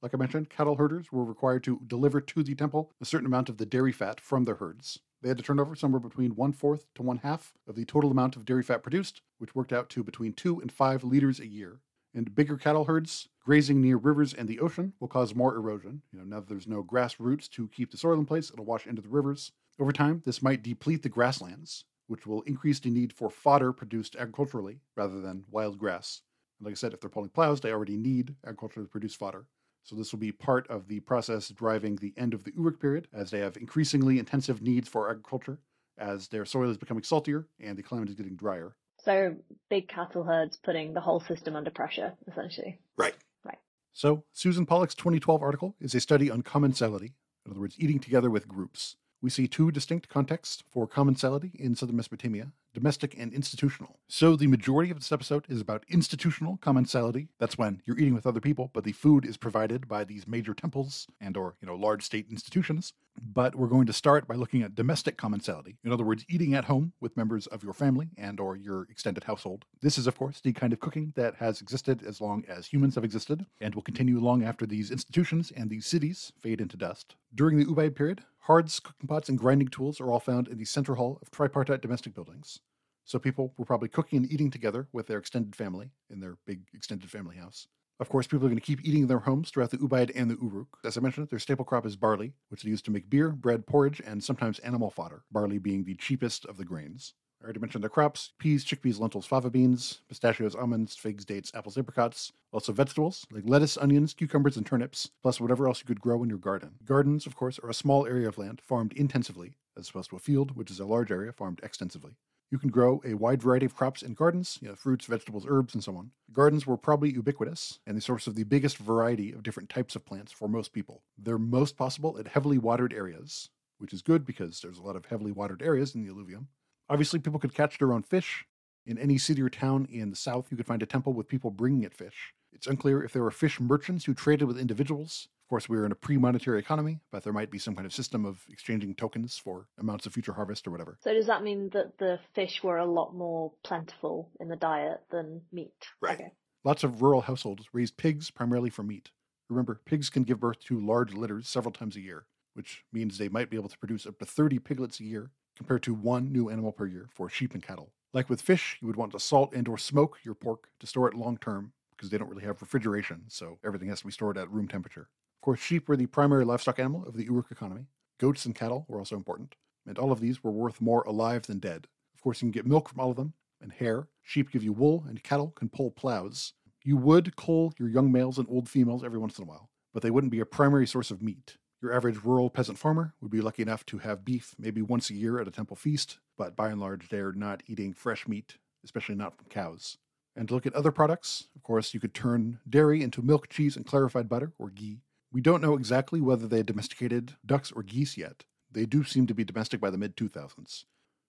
Like I mentioned, cattle herders were required to deliver to the temple a certain amount of the dairy fat from their herds. They had to turn over somewhere between one fourth to one half of the total amount of dairy fat produced, which worked out to between two and five liters a year. And bigger cattle herds grazing near rivers and the ocean will cause more erosion. You know, now that there's no grass roots to keep the soil in place, it'll wash into the rivers. Over time, this might deplete the grasslands, which will increase the need for fodder produced agriculturally rather than wild grass. And like I said, if they're pulling plows, they already need agriculture to produce fodder. So this will be part of the process driving the end of the Uruk period, as they have increasingly intensive needs for agriculture, as their soil is becoming saltier and the climate is getting drier. So big cattle herds putting the whole system under pressure, essentially. Right. Right. So Susan Pollock's 2012 article is a study on commensality, in other words, eating together with groups. We see two distinct contexts for commensality in southern Mesopotamia domestic and institutional. So the majority of this episode is about institutional commensality. That's when you're eating with other people, but the food is provided by these major temples and or, you know, large state institutions. But we're going to start by looking at domestic commensality. In other words, eating at home with members of your family and or your extended household. This is of course the kind of cooking that has existed as long as humans have existed and will continue long after these institutions and these cities fade into dust. During the Ubaid period, hearths, cooking pots, and grinding tools are all found in the central hall of tripartite domestic buildings. So people were probably cooking and eating together with their extended family in their big extended family house. Of course, people are going to keep eating in their homes throughout the Ubaid and the Uruk. As I mentioned, their staple crop is barley, which they use to make beer, bread, porridge, and sometimes animal fodder, barley being the cheapest of the grains. I already mentioned their crops peas, chickpeas, lentils, fava beans, pistachios, almonds, figs, dates, apples, apricots. Also, vegetables like lettuce, onions, cucumbers, and turnips, plus whatever else you could grow in your garden. Gardens, of course, are a small area of land farmed intensively, as opposed to a field, which is a large area farmed extensively. You can grow a wide variety of crops in gardens, you know, fruits, vegetables, herbs, and so on. Gardens were probably ubiquitous and the source of the biggest variety of different types of plants for most people. They're most possible at heavily watered areas, which is good because there's a lot of heavily watered areas in the alluvium. Obviously, people could catch their own fish. In any city or town in the south, you could find a temple with people bringing it fish. It's unclear if there were fish merchants who traded with individuals. Of course, we're in a pre monetary economy, but there might be some kind of system of exchanging tokens for amounts of future harvest or whatever. So does that mean that the fish were a lot more plentiful in the diet than meat? Right. Okay. Lots of rural households raised pigs primarily for meat. Remember, pigs can give birth to large litters several times a year, which means they might be able to produce up to 30 piglets a year, compared to one new animal per year for sheep and cattle. Like with fish, you would want to salt and or smoke your pork to store it long term, because they don't really have refrigeration, so everything has to be stored at room temperature. Course, sheep were the primary livestock animal of the Uruk economy. Goats and cattle were also important, and all of these were worth more alive than dead. Of course, you can get milk from all of them, and hair. Sheep give you wool, and cattle can pull plows. You would cull your young males and old females every once in a while, but they wouldn't be a primary source of meat. Your average rural peasant farmer would be lucky enough to have beef maybe once a year at a temple feast, but by and large, they're not eating fresh meat, especially not from cows. And look at other products, of course, you could turn dairy into milk, cheese, and clarified butter, or ghee. We don't know exactly whether they domesticated ducks or geese yet. They do seem to be domestic by the mid 2000s.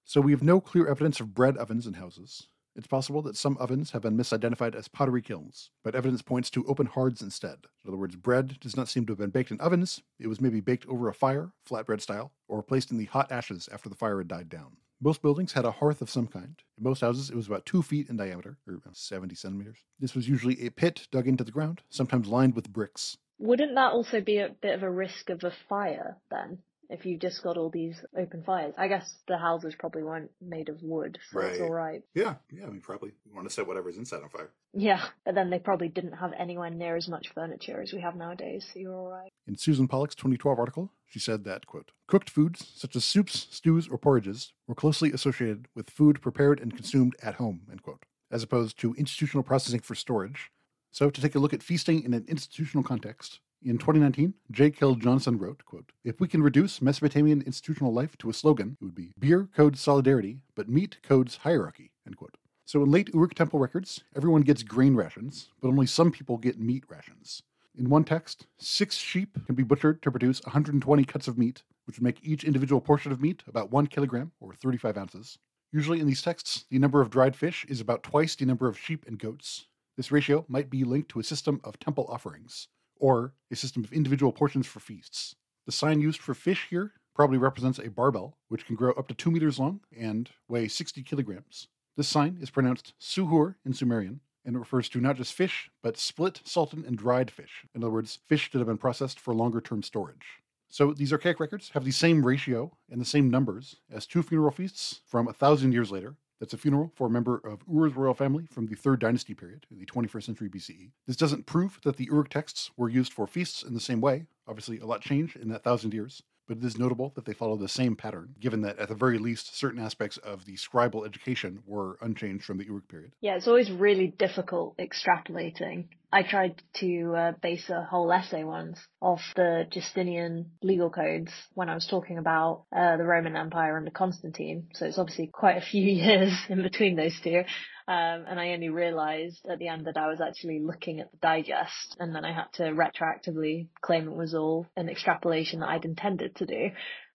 So we have no clear evidence of bread ovens in houses. It's possible that some ovens have been misidentified as pottery kilns, but evidence points to open hearths instead. In other words, bread does not seem to have been baked in ovens. It was maybe baked over a fire, flatbread style, or placed in the hot ashes after the fire had died down. Most buildings had a hearth of some kind. In most houses, it was about two feet in diameter, or about 70 centimeters. This was usually a pit dug into the ground, sometimes lined with bricks. Wouldn't that also be a bit of a risk of a fire then? if you just got all these open fires. I guess the houses probably weren't made of wood, so it's Right. all right. Yeah, yeah. I mean, probably want to set whatever's inside on fire. Yeah, but then they probably didn't have anywhere near as much furniture as we have nowadays, so you're all right. In Susan Pollock's 2012 article, she said that, quote, cooked foods, such as soups, stews, or porridges, were closely associated with food prepared and consumed at home, end quote, as opposed to institutional processing for storage. So, to take a look at feasting in an institutional context, in 2019, J. Cale Johnson wrote, quote, If we can reduce Mesopotamian institutional life to a slogan, it would be beer codes solidarity, but meat codes hierarchy, end quote. So in late Uruk temple records, everyone gets grain rations, but only some people get meat rations. In one text, six sheep can be butchered to produce 120 cuts of meat, which would make each individual portion of meat about one kilogram or 35 ounces. Usually in these texts, the number of dried fish is about twice the number of sheep and goats. This ratio might be linked to a system of temple offerings, or a system of individual portions for feasts. The sign used for fish here probably represents a barbel, which can grow up to 2 meters long and weigh 60 kilograms. This sign is pronounced suhur in Sumerian, and it refers to not just fish, but split, salted, and dried fish. In other words, fish that have been processed for longer term storage. So these archaic records have the same ratio and the same numbers as two funeral feasts from a thousand years later. That's a funeral for a member of Ur's royal family from the third dynasty period, in the 21st century BCE. This doesn't prove that the Uruk texts were used for feasts in the same way. Obviously, a lot changed in that thousand years, but it is notable that they follow the same pattern, given that at the very least, certain aspects of the scribal education were unchanged from the Uruk period. Yeah, it's always really difficult extrapolating. I tried to uh, base a whole essay once off the Justinian legal codes when I was talking about uh, the Roman Empire under Constantine. So it's obviously quite a few *laughs* years in between those two. Um, and I only realized at the end that I was actually looking at the digest and then I had to retroactively claim it was all an extrapolation that I'd intended to do.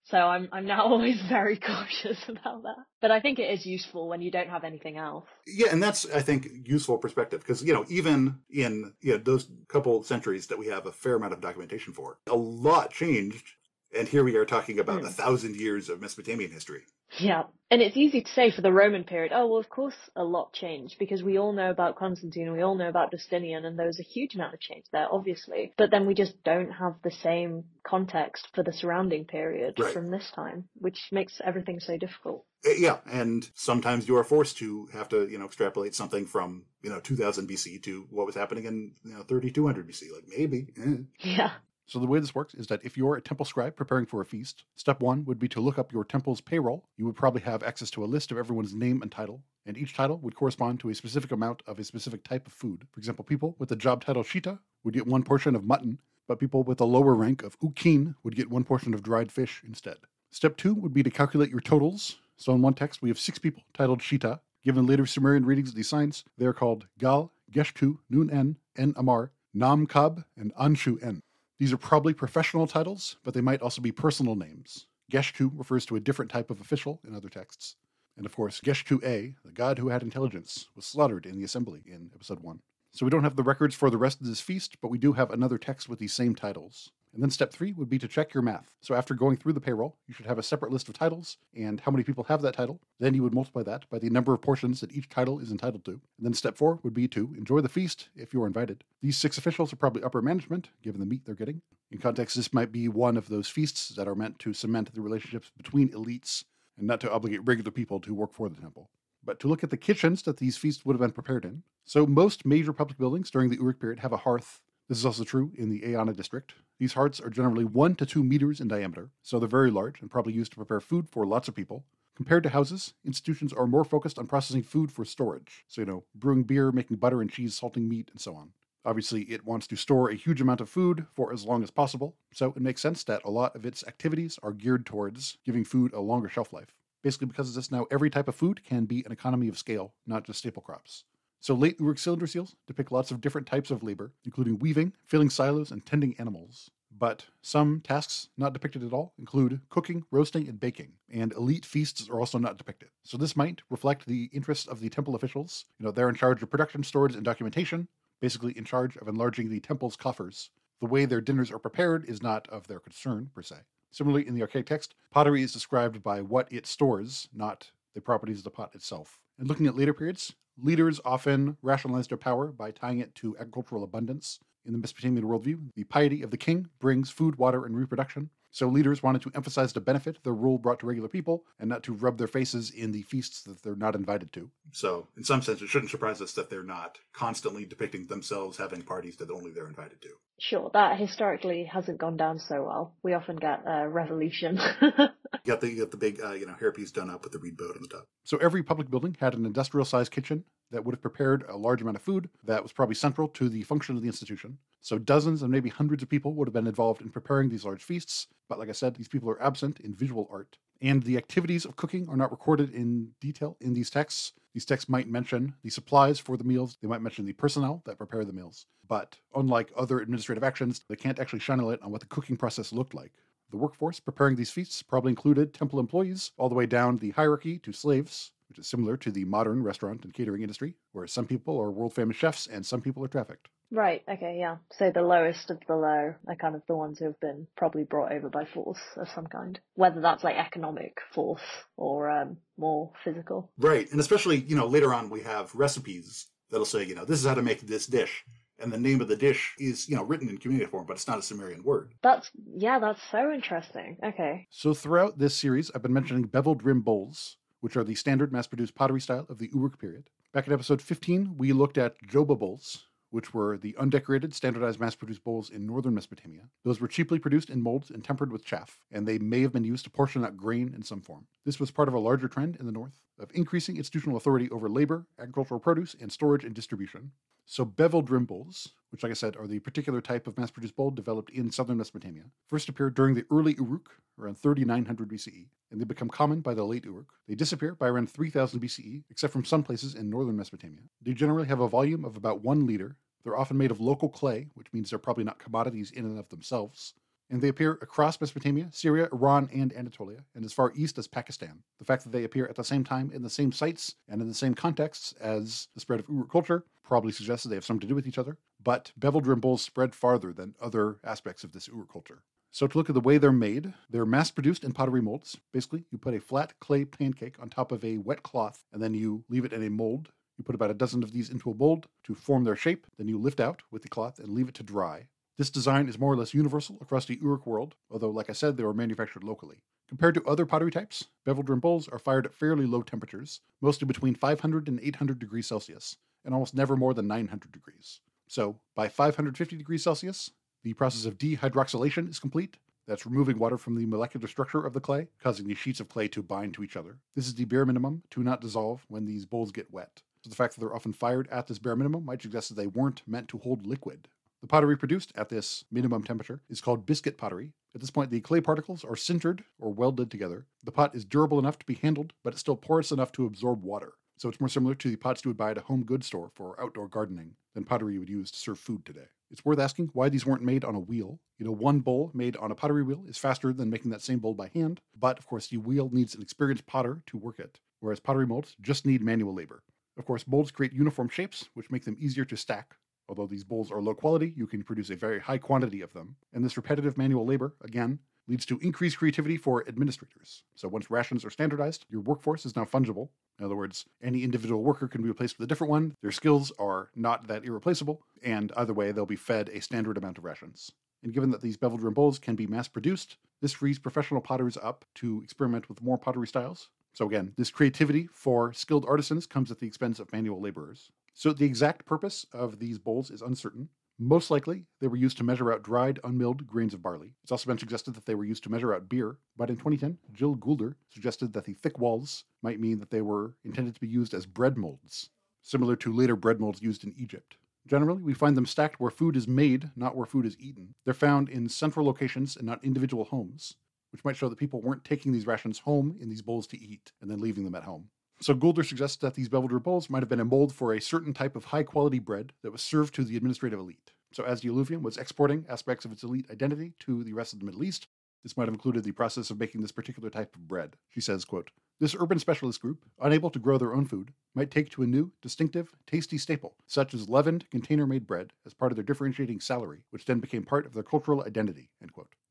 So I'm I'm now *laughs* always very *laughs* cautious about that. But I think it is useful when you don't have anything else. Yeah, and that's I think useful perspective because you know even in you know, those couple centuries that we have a fair amount of documentation for, a lot changed, and here we are talking about Hmm. a thousand years of Mesopotamian history. Yeah. And it's easy to say for the Roman period, oh, well, of course a lot changed because we all know about Constantine, we all know about Justinian, and there was a huge amount of change there, obviously. But then we just don't have the same context for the surrounding period Right. from this time, which makes everything so difficult. Uh, Yeah, and sometimes you are forced to have to you know extrapolate something from you know 2000 BC to what was happening in you know 3200 BC. Like maybe, eh. Yeah. So the way this works is that if you're a temple scribe preparing for a feast, step one would be to look up your temple's payroll. You would probably have access to a list of everyone's name and title, and each title would correspond to a specific amount of a specific type of food. For example, people with the job title Shita would get one portion of mutton, but people with a lower rank of Ukin would get one portion of dried fish instead. Step two would be to calculate your totals. So in one text, we have six people titled Shita. Given later Sumerian readings of these signs, they are called Gal, Geshtu, Nun En, En Amar, Nam Kab, and Anshu En. These are probably professional titles, but they might also be personal names. Geshtu refers to a different type of official in other texts. And of course, Geshtu A, the god who had intelligence, was slaughtered in the assembly in episode 1. So we don't have the records for the rest of this feast, but we do have another text with these same titles. And then step three would be to check your math. So after going through the payroll, you should have a separate list of titles and how many people have that title. Then you would multiply that by the number of portions that each title is entitled to. And then step four would be to enjoy the feast if you're invited. These six officials are probably upper management, given the meat they're getting. In context, this might be one of those feasts that are meant to cement the relationships between elites and not to obligate regular people to work for the temple but to look at the kitchens that these feasts would have been prepared in. So, most major public buildings during the Uruk period have a hearth. This is also true in the Eanna district. These hearths are generally one to two meters in diameter, so they're very large and probably used to prepare food for lots of people. Compared to houses, institutions are more focused on processing food for storage. So, you know, brewing beer, making butter and cheese, salting meat, and so on. Obviously, it wants to store a huge amount of food for as long as possible, so it makes sense that a lot of its activities are geared towards giving food a longer shelf life. Basically, because of this, now every type of food can be an economy of scale, not just staple crops. So, late Uruk cylinder seals depict lots of different types of labor, including weaving, filling silos, and tending animals. But some tasks not depicted at all include cooking, roasting, and baking, and elite feasts are also not depicted. So, this might reflect the interests of the temple officials. You know, they're in charge of production, storage, and documentation, basically in charge of enlarging the temple's coffers. The way their dinners are prepared is not of their concern, per se. Similarly, in the archaic text, pottery is described by what it stores, not the properties of the pot itself. And looking at later periods, leaders often rationalize their power by tying it to agricultural abundance. In the Mesopotamian worldview, the piety of the king brings food, water, and reproduction. So leaders wanted to emphasize the benefit their rule brought to regular people and not to rub their faces in the feasts that they're not invited to. So, in some sense, it shouldn't surprise us that they're not constantly depicting themselves having parties that only they're invited to. Sure, that historically hasn't gone down so well. We often get a revolution. *laughs* You got the you got the big uh, you know hairpiece done up with the reed boat on the top. So every public building had an industrial sized kitchen that would have prepared a large amount of food that was probably central to the function of the institution. So dozens and maybe hundreds of people would have been involved in preparing these large feasts. But like I said, these people are absent in visual art. And the activities of cooking are not recorded in detail in these texts. These texts might mention the supplies for the meals, they might mention the personnel that prepare the meals. But unlike other administrative actions, they can't actually shine a light on what the cooking process looked like. The workforce preparing these feasts probably included temple employees, all the way down the hierarchy to slaves, which is similar to the modern restaurant and catering industry, where some people are world famous chefs and some people are trafficked. right, okay, yeah. So the lowest of the low are kind of the ones who have been probably brought over by force of some kind. Whether that's like economic force or um, more physical. Right, and especially you know later on we have recipes that'll say you know this is how to make this dish, and the name of the dish is you know written in cuneiform, but it's not a Sumerian word. That's, yeah, that's so interesting. Okay. So throughout this series, I've been mentioning beveled rim bowls, which are the standard mass produced pottery style of the Uruk period. Back in episode 15, we looked at Coba bowls, which were the undecorated, standardized mass produced bowls in northern Mesopotamia. Those were cheaply produced in molds and tempered with chaff, and they may have been used to portion out grain in some form. This was part of a larger trend in the north of increasing institutional authority over labor, agricultural produce, and storage and distribution. So, beveled rim bowls, which, like I said, are the particular type of mass produced bowl developed in southern Mesopotamia, first appeared during the early Uruk, around 3900 BCE, and they become common by the late Uruk. They disappear by around 3000 BCE, except from some places in northern Mesopotamia. They generally have a volume of about one liter. They're often made of local clay, which means they're probably not commodities in and of themselves. And they appear across Mesopotamia, Syria, Iran, and Anatolia, and as far east as Pakistan. The fact that they appear at the same time in the same sites and in the same contexts as the spread of Uruk culture probably suggests that they have something to do with each other. But beveled rim bowls spread farther than other aspects of this Uruk culture. So to look at the way they're made, they're mass produced in pottery molds. Basically, you put a flat clay pancake on top of a wet cloth, and then you leave it in a mold. You put about a dozen of these into a mold to form their shape, then you lift out with the cloth and leave it to dry. This design is more or less universal across the Uruk world, although, like I said, they were manufactured locally. Compared to other pottery types, beveled rim bowls are fired at fairly low temperatures, mostly between 500 and 800 degrees Celsius, and almost never more than 900 degrees. So, by 550 degrees Celsius, the process of dehydroxylation is complete. That's removing water from the molecular structure of the clay, causing the sheets of clay to bind to each other. This is the bare minimum to not dissolve when these bowls get wet. So the fact that they're often fired at this bare minimum might suggest that they weren't meant to hold liquid. The pottery produced at this minimum temperature is called biscuit pottery. At this point, the clay particles are sintered or welded together. The pot is durable enough to be handled, but it's still porous enough to absorb water. So it's more similar to the pots you would buy at a home goods store for outdoor gardening than pottery you would use to serve food today. It's worth asking why these weren't made on a wheel. You know, one bowl made on a pottery wheel is faster than making that same bowl by hand, but of course, the wheel needs an experienced potter to work it, whereas pottery molds just need manual labor. Of course, molds create uniform shapes, which make them easier to stack. Although these bowls are low quality, you can produce a very high quantity of them. And this repetitive manual labor, again, leads to increased creativity for administrators. So once rations are standardized, your workforce is now fungible. In other words, any individual worker can be replaced with a different one. Their skills are not that irreplaceable, and either way, they'll be fed a standard amount of rations. And given that these beveled rim bowls can be mass produced, this frees professional potters up to experiment with more pottery styles. So again, this creativity for skilled artisans comes at the expense of manual laborers. So the exact purpose of these bowls is uncertain. Most likely, they were used to measure out dried, unmilled grains of barley. It's also been suggested that they were used to measure out beer, but in 2010, Jill Goulder suggested that the thick walls might mean that they were intended to be used as bread molds, similar to later bread molds used in Egypt. Generally, we find them stacked where food is made, not where food is eaten. They're found in central locations and not individual homes, which might show that people weren't taking these rations home in these bowls to eat and then leaving them at home. So Goulder suggests that these beveled rim bowls might have been a mold for a certain type of high quality bread that was served to the administrative elite. So as the Alluvium was exporting aspects of its elite identity to the rest of the Middle East, this might have included the process of making this particular type of bread. She says, quote, This urban specialist group, unable to grow their own food, might take to a new, distinctive, tasty staple, such as leavened, container-made bread, as part of their differentiating salary, which then became part of their cultural identity.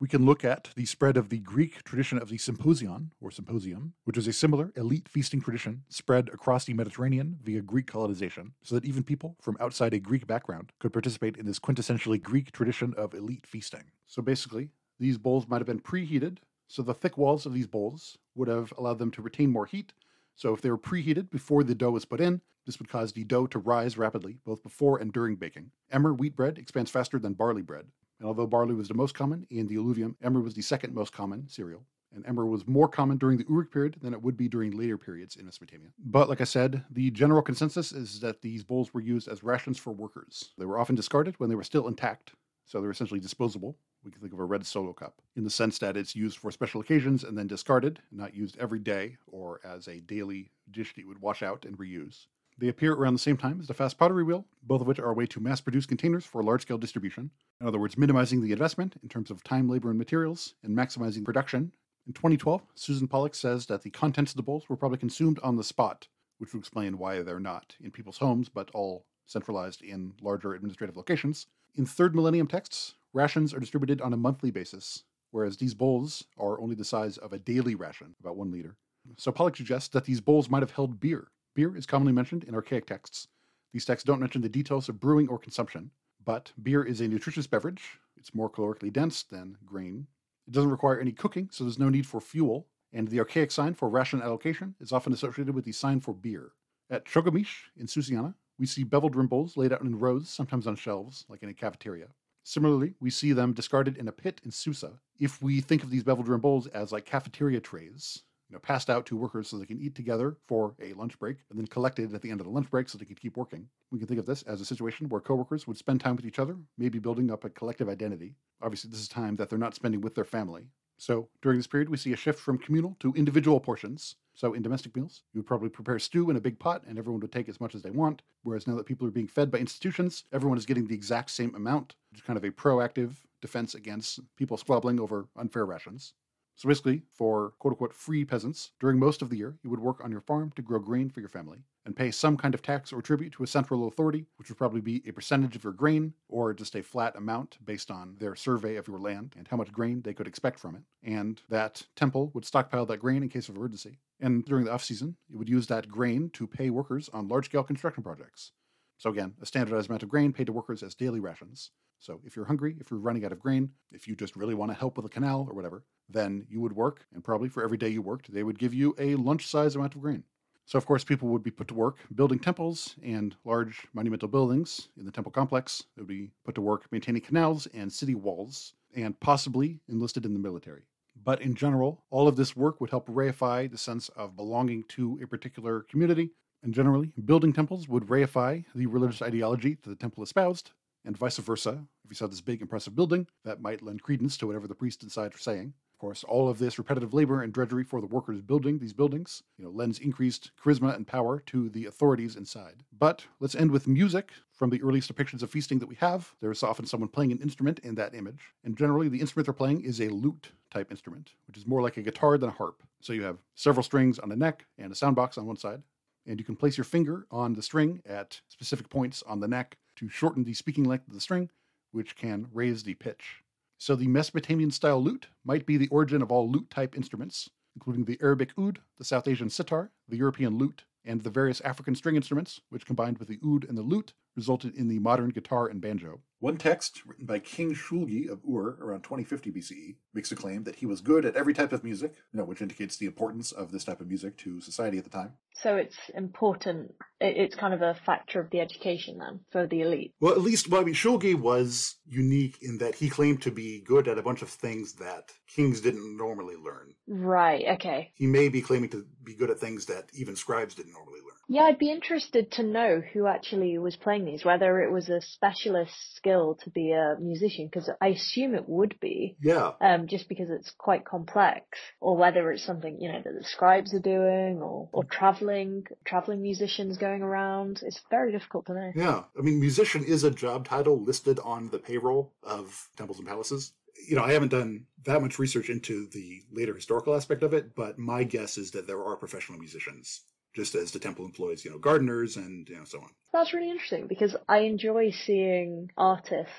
We can look at the spread of the Greek tradition of the symposion, or symposium, which is a similar elite feasting tradition spread across the Mediterranean via Greek colonization, so that even people from outside a Greek background could participate in this quintessentially Greek tradition of elite feasting. So basically, these bowls might have been preheated, so the thick walls of these bowls would have allowed them to retain more heat. So if they were preheated before the dough was put in, this would cause the dough to rise rapidly, both before and during baking. Emmer wheat bread expands faster than barley bread. And although barley was the most common in the alluvium, emmer was the second most common cereal. And emmer was more common during the Uruk period than it would be during later periods in Mesopotamia. But like I said, the general consensus is that these bowls were used as rations for workers. They were often discarded when they were still intact, so they're essentially disposable. We can think of a red solo cup in the sense that it's used for special occasions and then discarded, not used every day or as a daily dish that you would wash out and reuse. They appear around the same time as the fast pottery wheel, both of which are a way to mass produce containers for large scale distribution. In other words, minimizing the investment in terms of time, labor, and materials, and maximizing production. In 2012, Susan Pollock says that the contents of the bowls were probably consumed on the spot, which would explain why they're not in people's homes, but all centralized in larger administrative locations. In third millennium texts, rations are distributed on a monthly basis, whereas these bowls are only the size of a daily ration, about one liter. So Pollock suggests that these bowls might have held beer. Beer is commonly mentioned in archaic texts. These texts don't mention the details of brewing or consumption, but beer is a nutritious beverage. It's more calorically dense than grain. It doesn't require any cooking, so there's no need for fuel, and the archaic sign for ration allocation is often associated with the sign for beer. At Chogha Mish in Susiana, we see beveled rim bowls laid out in rows, sometimes on shelves, like in a cafeteria. Similarly, we see them discarded in a pit in Susa. If we think of these beveled rim bowls as like cafeteria trays, you know, passed out to workers so they can eat together for a lunch break, and then collected at the end of the lunch break so they can keep working. We can think of this as a situation where coworkers would spend time with each other, maybe building up a collective identity. Obviously, this is time that they're not spending with their family. So during this period, we see a shift from communal to individual portions. So in domestic meals, you would probably prepare stew in a big pot and everyone would take as much as they want. Whereas now that people are being fed by institutions, everyone is getting the exact same amount, which is kind of a proactive defense against people squabbling over unfair rations. So basically, for quote unquote free peasants, during most of the year, you would work on your farm to grow grain for your family and pay some kind of tax or tribute to a central authority, which would probably be a percentage of your grain or just a flat amount based on their survey of your land and how much grain they could expect from it. And that temple would stockpile that grain in case of emergency. And during the off season, it would use that grain to pay workers on large scale construction projects. So again, a standardized amount of grain paid to workers as daily rations. So if you're hungry, if you're running out of grain, if you just really want to help with a canal or whatever, then you would work, and probably for every day you worked, they would give you a lunch size amount of grain. So, of course, people would be put to work building temples and large monumental buildings in the temple complex. They would be put to work maintaining canals and city walls, and possibly enlisted in the military. But in general, all of this work would help reify the sense of belonging to a particular community. And generally, building temples would reify the religious ideology that the temple espoused, and vice versa. If you saw this big, impressive building, that might lend credence to whatever the priest inside are saying. Of course, all of this repetitive labor and drudgery for the workers building these buildings, you know, lends increased charisma and power to the authorities inside. But let's end with music. From the earliest depictions of feasting that we have, there is often someone playing an instrument in that image. And generally, the instrument they're playing is a lute type instrument, which is more like a guitar than a harp. So you have several strings on the neck and a sound box on one side. And you can place your finger on the string at specific points on the neck to shorten the speaking length of the string, which can raise the pitch. So the Mesopotamian style lute might be the origin of all lute type instruments, including the Arabic oud, the South Asian sitar, the European lute, and the various African string instruments, which combined with the oud and the lute resulted in the modern guitar and banjo. One text, written by King Shulgi of Ur around 2050 BCE, makes a claim that he was good at every type of music, you know, which indicates the importance of this type of music to society at the time. So it's important. It's kind of a factor of the education then for the elite. Well, at least, well, I mean, Shulgi was unique in that he claimed to be good at a bunch of things that kings didn't normally learn. Right, okay. He may be claiming to be good at things that even scribes didn't normally learn. Yeah, I'd be interested to know who actually was playing these, whether it was a specialist skill to be a musician, because I assume it would be. Yeah. Um, just because it's quite complex, or whether it's something, you know, that the scribes are doing, or, or traveling, traveling musicians going around. It's very difficult to know. Yeah. I mean, musician is a job title listed on the payroll of temples and palaces you know, I haven't done that much research into the later historical aspect of it, but my guess is that there are professional musicians just as the temple employs, you know, gardeners and you know so on. That's really interesting because I enjoy seeing artists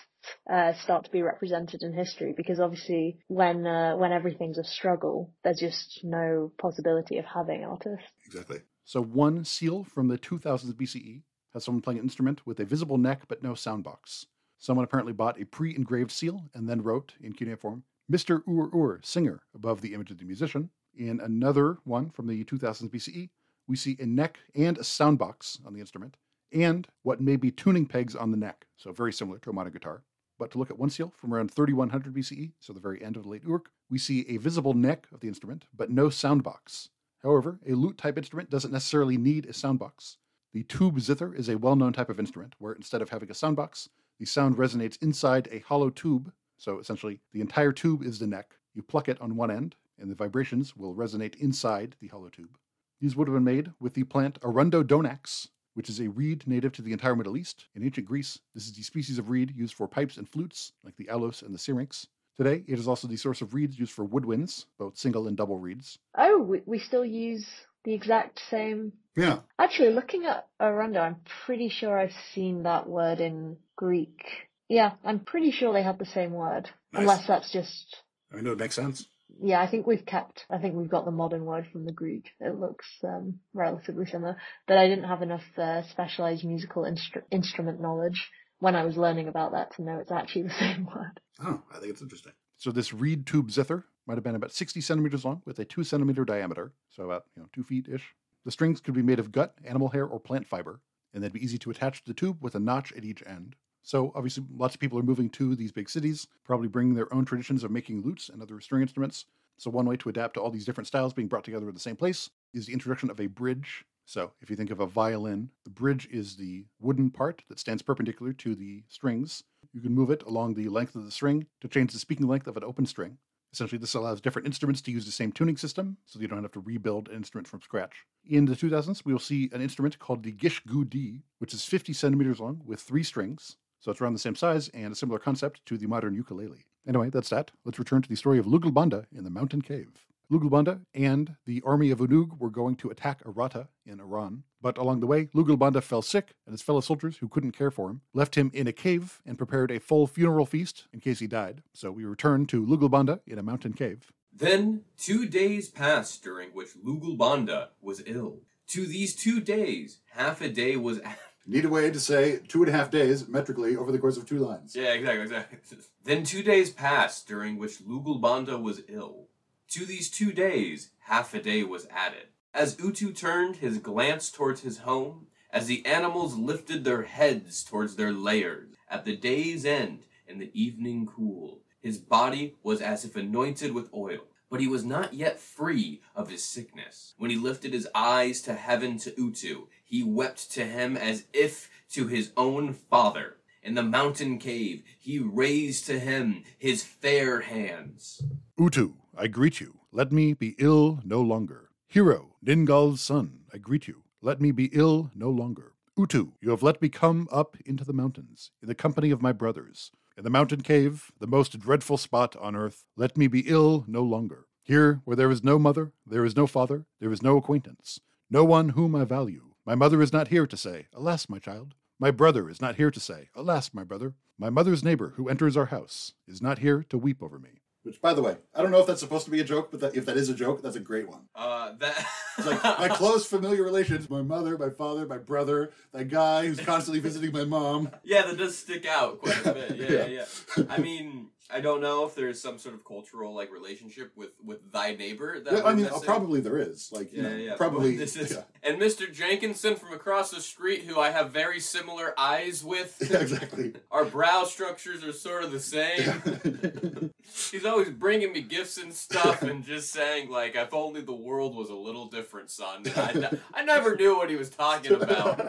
uh, start to be represented in history because obviously when uh, when everything's a struggle, there's just no possibility of having artists. Exactly. So one seal from the 2000s BCE has someone playing an instrument with a visible neck but no sound box. Someone apparently bought a pre-engraved seal and then wrote in cuneiform Mr. Ur Ur, singer, above the image of the musician. In another one from the 2000s BCE, we see a neck and a sound box on the instrument, and what may be tuning pegs on the neck, so very similar to a modern guitar. But to look at one seal from around 3100 BCE, so the very end of the late Uruk, we see a visible neck of the instrument, but no sound box. However, a lute type instrument doesn't necessarily need a sound box. The tube zither is a well known type of instrument where instead of having a sound box, the sound resonates inside a hollow tube. So essentially, the entire tube is the neck. You pluck it on one end, and the vibrations will resonate inside the hollow tube. These would have been made with the plant Arundo donax, which is a reed native to the entire Middle East. In ancient Greece, this is the species of reed used for pipes and flutes, like the aulos and the syrinx. Today, it is also the source of reeds used for woodwinds, both single and double reeds. Oh, we, we still use the exact same. Yeah. Actually, looking at Arundo, I'm pretty sure I've seen that word in Greek. Yeah, I'm pretty sure they have the same word. Nice. Unless that's just. I mean, it makes sense. Yeah, I think we've kept. I think we've got the modern word from the Greek. It looks um, relatively similar, but I didn't have enough uh, specialized musical instru- instrument knowledge when I was learning about that to know it's actually *laughs* the same word. Oh, I think it's interesting. So this reed tube zither might have been about 60 centimeters long with a two centimeter diameter, so about you know two feet ish. The strings could be made of gut, animal hair, or plant fiber, and they'd be easy to attach to the tube with a notch at each end. So obviously, lots of people are moving to these big cities, probably bringing their own traditions of making lutes and other string instruments. So one way to adapt to all these different styles being brought together in the same place is the introduction of a bridge. So if you think of a violin, the bridge is the wooden part that stands perpendicular to the strings. You can move it along the length of the string to change the speaking length of an open string. Essentially, this allows different instruments to use the same tuning system, so you don't have to rebuild an instrument from scratch. In the 2000s, we will see an instrument called the Gish Gu Di, which is 50 centimeters long with three strings. So it's around the same size and a similar concept to the modern ukulele. Anyway, that's that. Let's return to the story of Lugalbanda in the mountain cave. Lugalbanda and the army of Unug were going to attack Aratta in Iran, but along the way, Lugalbanda fell sick, and his fellow soldiers, who couldn't care for him, left him in a cave and prepared a full funeral feast in case he died. So we return to Lugalbanda in a mountain cave. Then two days passed during which Lugalbanda was ill. To these two days, half a day was *laughs* added. Need a way to say two and a half days metrically over the course of two lines. Yeah, exactly, exactly. *laughs* then two days passed during which Lugalbanda was ill. To these two days, half a day was added. As Utu turned his glance towards his home, as the animals lifted their heads towards their lairs, at the day's end, in the evening cool, his body was as if anointed with oil. But he was not yet free of his sickness. When he lifted his eyes to heaven to Utu, he wept to him as if to his own father. In the mountain cave, he raised to him his fair hands. Utu, I greet you. Let me be ill no longer. Hero, Ningal's son, I greet you. Let me be ill no longer. Utu, you have let me come up into the mountains, in the company of my brothers. In the mountain cave, the most dreadful spot on earth, let me be ill no longer. Here, where there is no mother, there is no father, there is no acquaintance, no one whom I value. My mother is not here to say, Alas, my child. My brother is not here to say, Alas, my brother. My mother's neighbor who enters our house is not here to weep over me. Which, by the way, I don't know if that's supposed to be a joke, but that, if that is a joke, that's a great one. Uh, that. It's like my *laughs* close familiar relations, my mother, my father, my brother, that guy who's constantly visiting my mom. Yeah, that does stick out quite a bit. *laughs* Yeah, yeah, Yeah. yeah. I mean, I don't know if there's some sort of cultural like relationship with with thy neighbor. That Yeah, I mean, necessarily- probably there is. Like, you Yeah, know, yeah. probably. This is yeah. *laughs* and Mr. Jenkinson from across the street, who I have very similar eyes with. *laughs* Yeah, exactly. *laughs* Our brow structures are sort of the same. He's always bringing me gifts and stuff, and just saying like, "If only the world was a little different, son." I, I never knew what he was talking about.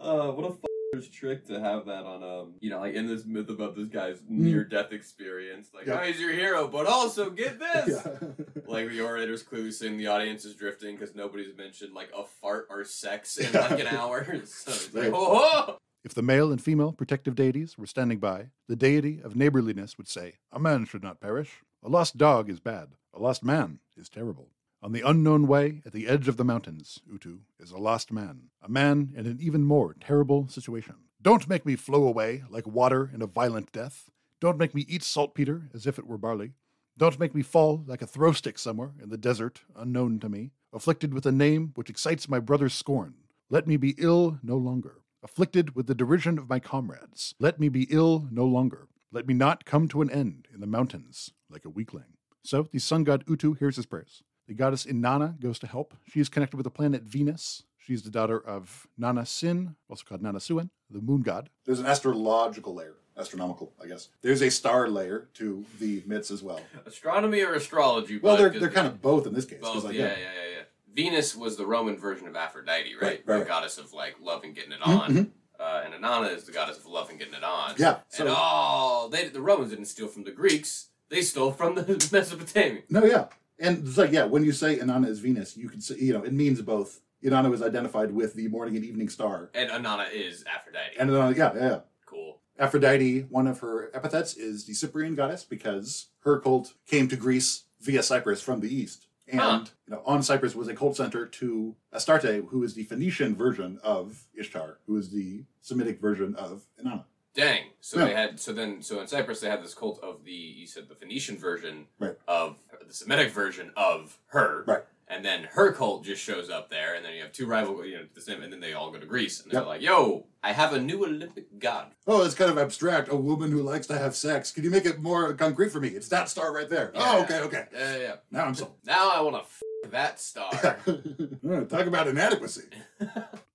Uh, what a trick to have that on um, you know, like in this myth about this guy's near death experience. Like, Yeah. oh, he's your hero, but also get *laughs* this. yeah. Like the orator's clearly saying the audience is drifting because nobody's mentioned like a fart or sex in like an hour. *laughs* So it's *laughs* like, Right. oh, If the male and female protective deities were standing by, the deity of neighborliness would say, A man should not perish. A lost dog is bad. A lost man is terrible. On the unknown way, at the edge of the mountains, Utu, is a lost man. A man in an even more terrible situation. Don't make me flow away like water in a violent death. Don't make me eat saltpeter as if it were barley. Don't make me fall like a throw stick somewhere in the desert, unknown to me, afflicted with a name which excites my brother's scorn. Let me be ill no longer, afflicted with the derision of my comrades. Let me be ill no longer. Let me not come to an end in the mountains like a weakling. So the sun god Utu hears his prayers. The goddess Inanna goes to help. She is connected with the planet Venus. She's the daughter of Nanna Sin, also called Nanna Suen, the moon god. There's an astrological layer, astronomical, I guess. There's a star layer to the myths as well. Astronomy or astrology? Well, they're 'cause they're kind of both in this case. both. like, yeah, yeah, yeah, yeah. Venus was the Roman version of Aphrodite, right? Right, right, the right. goddess of like love and getting it Mhm, on. mhm. Uh, and Inanna is the goddess of love and getting it on. Yeah, so- and oh, they the Romans didn't steal from the Greeks; they stole from the *laughs* Mesopotamians. No, yeah. And it's like, yeah, when you say Inanna is Venus, you can say, you know, it means both. Inanna was identified with the morning and evening star. And Inanna is Aphrodite. And Inanna, yeah, yeah, yeah. cool. Aphrodite, one of her epithets is the Cyprian goddess because her cult came to Greece via Cyprus from the east. And Huh. you know, on Cyprus was a cult center to Astarte, who is the Phoenician version of Ishtar, who is the Semitic version of Inanna. Dang. So Yeah. they had so then so in Cyprus they had this cult of the you said the Phoenician version Right. of the Semitic version of her. Right. And then her cult just shows up there, and then you have two rival, you know, the same, and then they all go to Greece, and they're Yep. like, "Yo, I have a new Olympic god." Oh, it's kind of abstract. A woman who likes to have sex. Can you make it more concrete for me? It's that star right there. Oh, okay, okay. Yeah, yeah, yeah. Now I'm sold. Now I want to f- that star. *laughs* Talk about inadequacy. *laughs*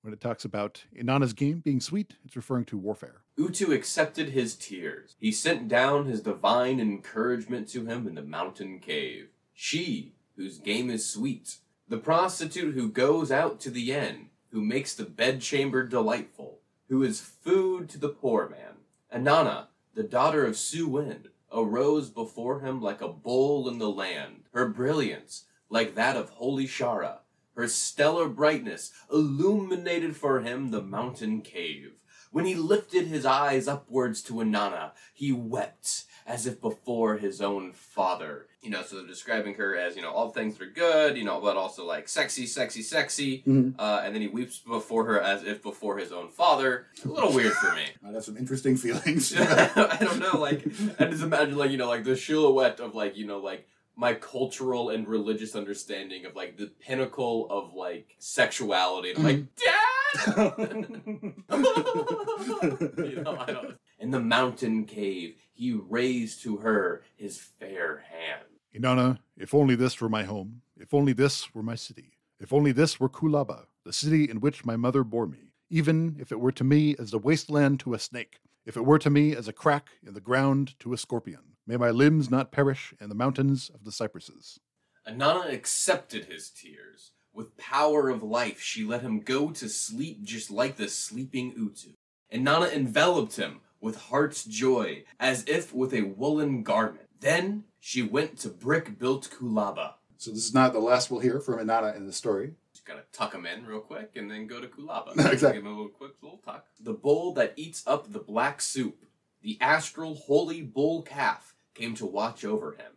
When it talks about Inanna's game being sweet, it's referring to warfare. Utu accepted his tears. He sent down his divine encouragement to him in the mountain cave. She, whose game is sweet, the prostitute who goes out to the inn, who makes the bedchamber delightful, who is food to the poor man. Inanna, the daughter of Suen, arose before him like a bull in the land, her brilliance like that of holy Shara, her stellar brightness illuminated for him the mountain cave. When he lifted his eyes upwards to Inanna, he wept as if before his own father. You know, so describing her as, you know, all things are good, you know, but also like sexy, sexy, sexy. Mhm. Uh, and then he weeps before her as if before his own father. A little weird for me. *laughs* I have some interesting feelings. *laughs* I don't know, like I just imagine like, you know, like the silhouette of like, you know, like my cultural and religious understanding of like the pinnacle of like sexuality. And I'm like, mm-hmm. Dad *laughs* *laughs* you know, I don't In the mountain cave, he raised to her his fair hand. Inanna, if only this were my home, if only this were my city, if only this were Kulaba, the city in which my mother bore me, even if it were to me as the wasteland to a snake, if it were to me as a crack in the ground to a scorpion, may my limbs not perish in the mountains of the cypresses. Inanna accepted his tears. With power of life, she let him go to sleep just like the sleeping Utu. Inanna enveloped him with heart's joy, as if with a woolen garment. Then she went to brick built Kulaba. So this is not the last we'll hear from Inanna in the story. Just gotta tuck him in real quick and then go to Kulaba. Exactly. *laughs* Give him a little quick little tuck. The bull that eats up the black soup, the astral holy bull calf, came to watch over him.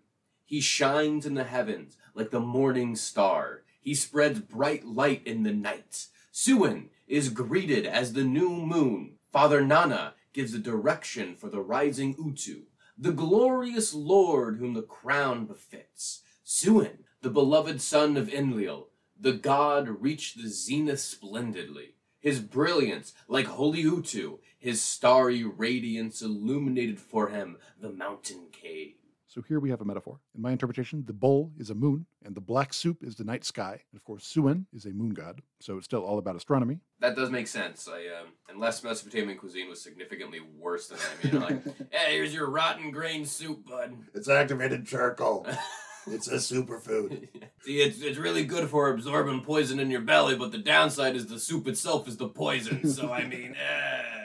He shines in the heavens like the morning star. He spreads bright light in the night. Suen is greeted as the new moon. Father Nanna gives the direction for the rising Utu, the glorious lord whom the crown befits. Suen, the beloved son of Enlil, the god reached the zenith splendidly. His brilliance, like holy Utu, his starry radiance illuminated for him the mountain cave. So here we have a metaphor. In my interpretation, the bowl is a moon, and the black soup is the night sky. And of course, Suen is a moon god, so it's still all about astronomy. That does make sense. I um, unless Mesopotamian cuisine was significantly worse than I mean, like, *laughs* hey, here's your rotten grain soup, bud. It's activated charcoal. *laughs* it's a superfood. *laughs* See, it's it's really good for absorbing poison in your belly, but the downside is the soup itself is the poison. So I mean, eh.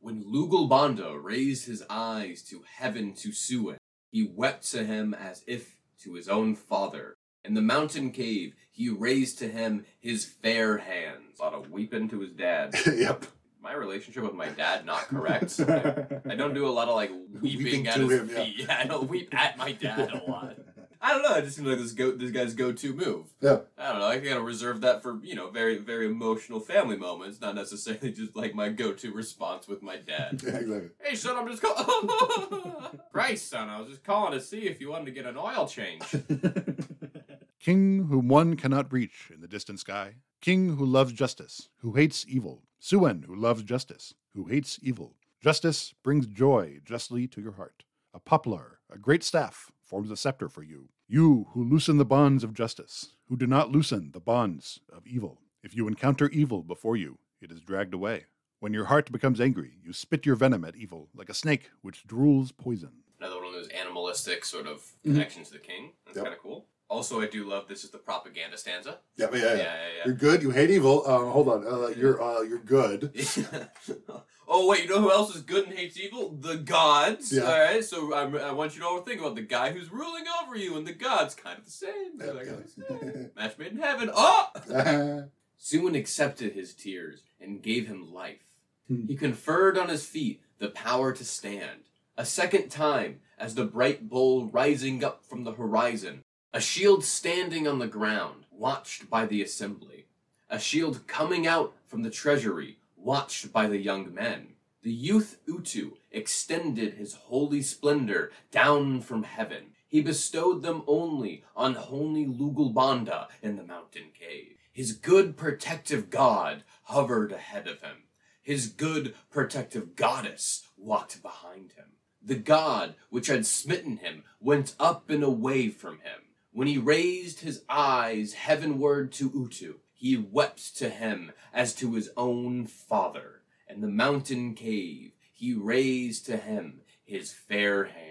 When Lugalbanda raised his eyes to heaven to Suen, he wept to him as if to his own father. In the mountain cave, he raised to him his fair hands. A lot of weeping to his dad. *laughs* yep. My relationship with my dad not correct. I, I don't do a lot of like *laughs* weeping, Weeping at his him, yeah. feet. *laughs* Yeah. I don't weep at my dad a lot. I don't know. It just seems like this go this guy's go to move. Yeah. I don't know. I gotta reserve that for you know very very emotional family moments, not necessarily just like my go to response with my dad. *laughs* Yeah, exactly. hey son, I'm just calling. *laughs* Christ, son, I was just calling to see if you wanted to get an oil change. *laughs* King whom one cannot reach in the distant sky. King who loves justice, who hates evil. Suen who loves justice, who hates evil. Justice brings joy justly to your heart. A poplar, a great staff, forms a scepter for you. You who loosen the bonds of justice, who do not loosen the bonds of evil. If you encounter evil before you, it is dragged away. When your heart becomes angry, you spit your venom at evil, like a snake which drools poison. Another one of those animalistic sort of Mhm. to the king. That's Yep. kind of cool. Also, I do love this is the propaganda stanza. Yeah, yeah, yeah. yeah, yeah. You're good. You hate evil. Uh, hold on. Uh, you're uh, you're good. *laughs* oh wait, you know who else is good and hates evil? The gods. Yeah. All right, so I, I want you to all think about the guy who's ruling over you and the gods, kind of the same. They're like, Yeah. *laughs* Match made in heaven. Oh! yeah, Suen accepted his tears and gave him life. Hmm. He conferred on his feet the power to stand. A second time, as the bright bull rising up from the horizon, a shield standing on the ground, watched by the assembly. A shield coming out from the treasury, watched by the young men. The youth Utu extended his holy splendor down from heaven. He bestowed them only on holy Lugalbanda in the mountain cave. His good protective god hovered ahead of him. His good protective goddess walked behind him. The god which had smitten him went up and away from him. When he raised his eyes heavenward to Utu, he wept to him as to his own father. And the mountain cave he raised to him his fair hands.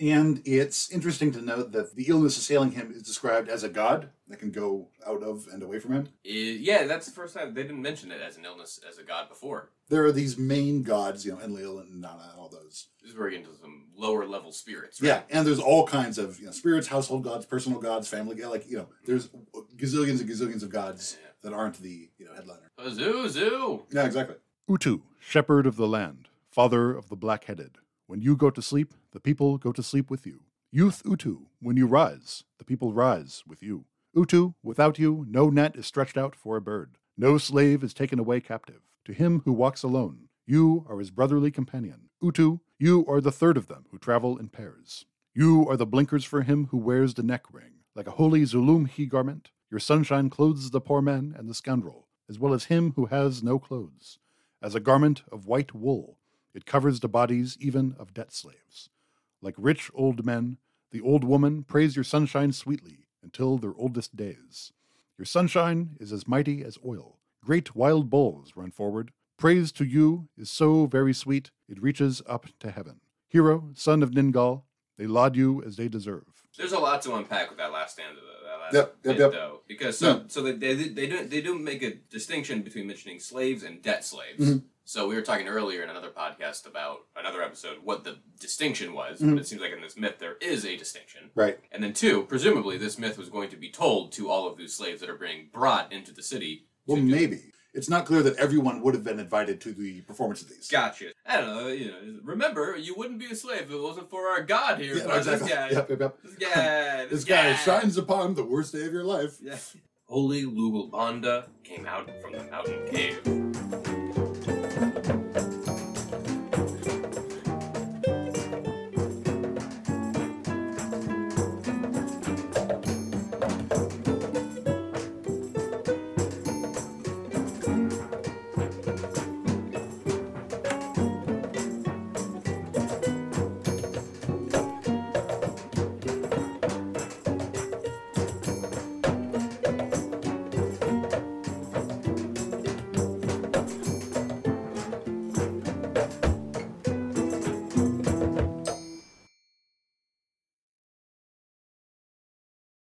And it's interesting to note that the illness assailing him is described as a god that can go out of and away from him. I- yeah, that's the first time they didn't mention it as an illness as a god before. There are these main gods, you know, Enlil and Nanna and all those. This is where we get into some lower level spirits. Right? Yeah, and there's all kinds of you know spirits, household gods, personal gods, family gods. Like you know, there's gazillions and gazillions of gods that aren't the you know headliner. A zoo, zoo. Yeah, exactly. Utu, shepherd of the land, father of the black headed. When you go to sleep, the people go to sleep with you. Youth Utu, when you rise, the people rise with you. Utu, without you, no net is stretched out for a bird. No slave is taken away captive. To him who walks alone, you are his brotherly companion. Utu, you are the third of them who travel in pairs. You are the blinkers for him who wears the neck ring. Like a holy zulumhi garment, your sunshine clothes the poor man and the scoundrel, as well as him who has no clothes. As a garment of white wool, it covers the bodies even of debt slaves. Like rich old men, the old woman praise your sunshine sweetly until their oldest days. Your sunshine is as mighty as oil. Great wild bulls run forward. Praise to you is so very sweet, it reaches up to heaven. Hero, son of Ningal, they laud you as they deserve. There's a lot to unpack with that last stanza, though. That last Yep, yep, bit, yep. though, because so so they they they do they do make a distinction between mentioning slaves and debt slaves. Mhm. So we were talking earlier in another podcast about another episode what the distinction was, Mhm. but it seems like in this myth there is a distinction. Right. And then two, presumably this myth was going to be told to all of these slaves that are being brought into the city. Well, to- maybe it's not clear that everyone would have been invited to the performance of these. Gotcha. I don't know. You know, remember, you wouldn't be a slave if it wasn't for our God here. Yeah, exactly. This guy, Yep, yep, yep. this guy, *laughs* This guy shines upon the worst day of your life. Yeah. Holy Lugalbanda came out from the mountain cave.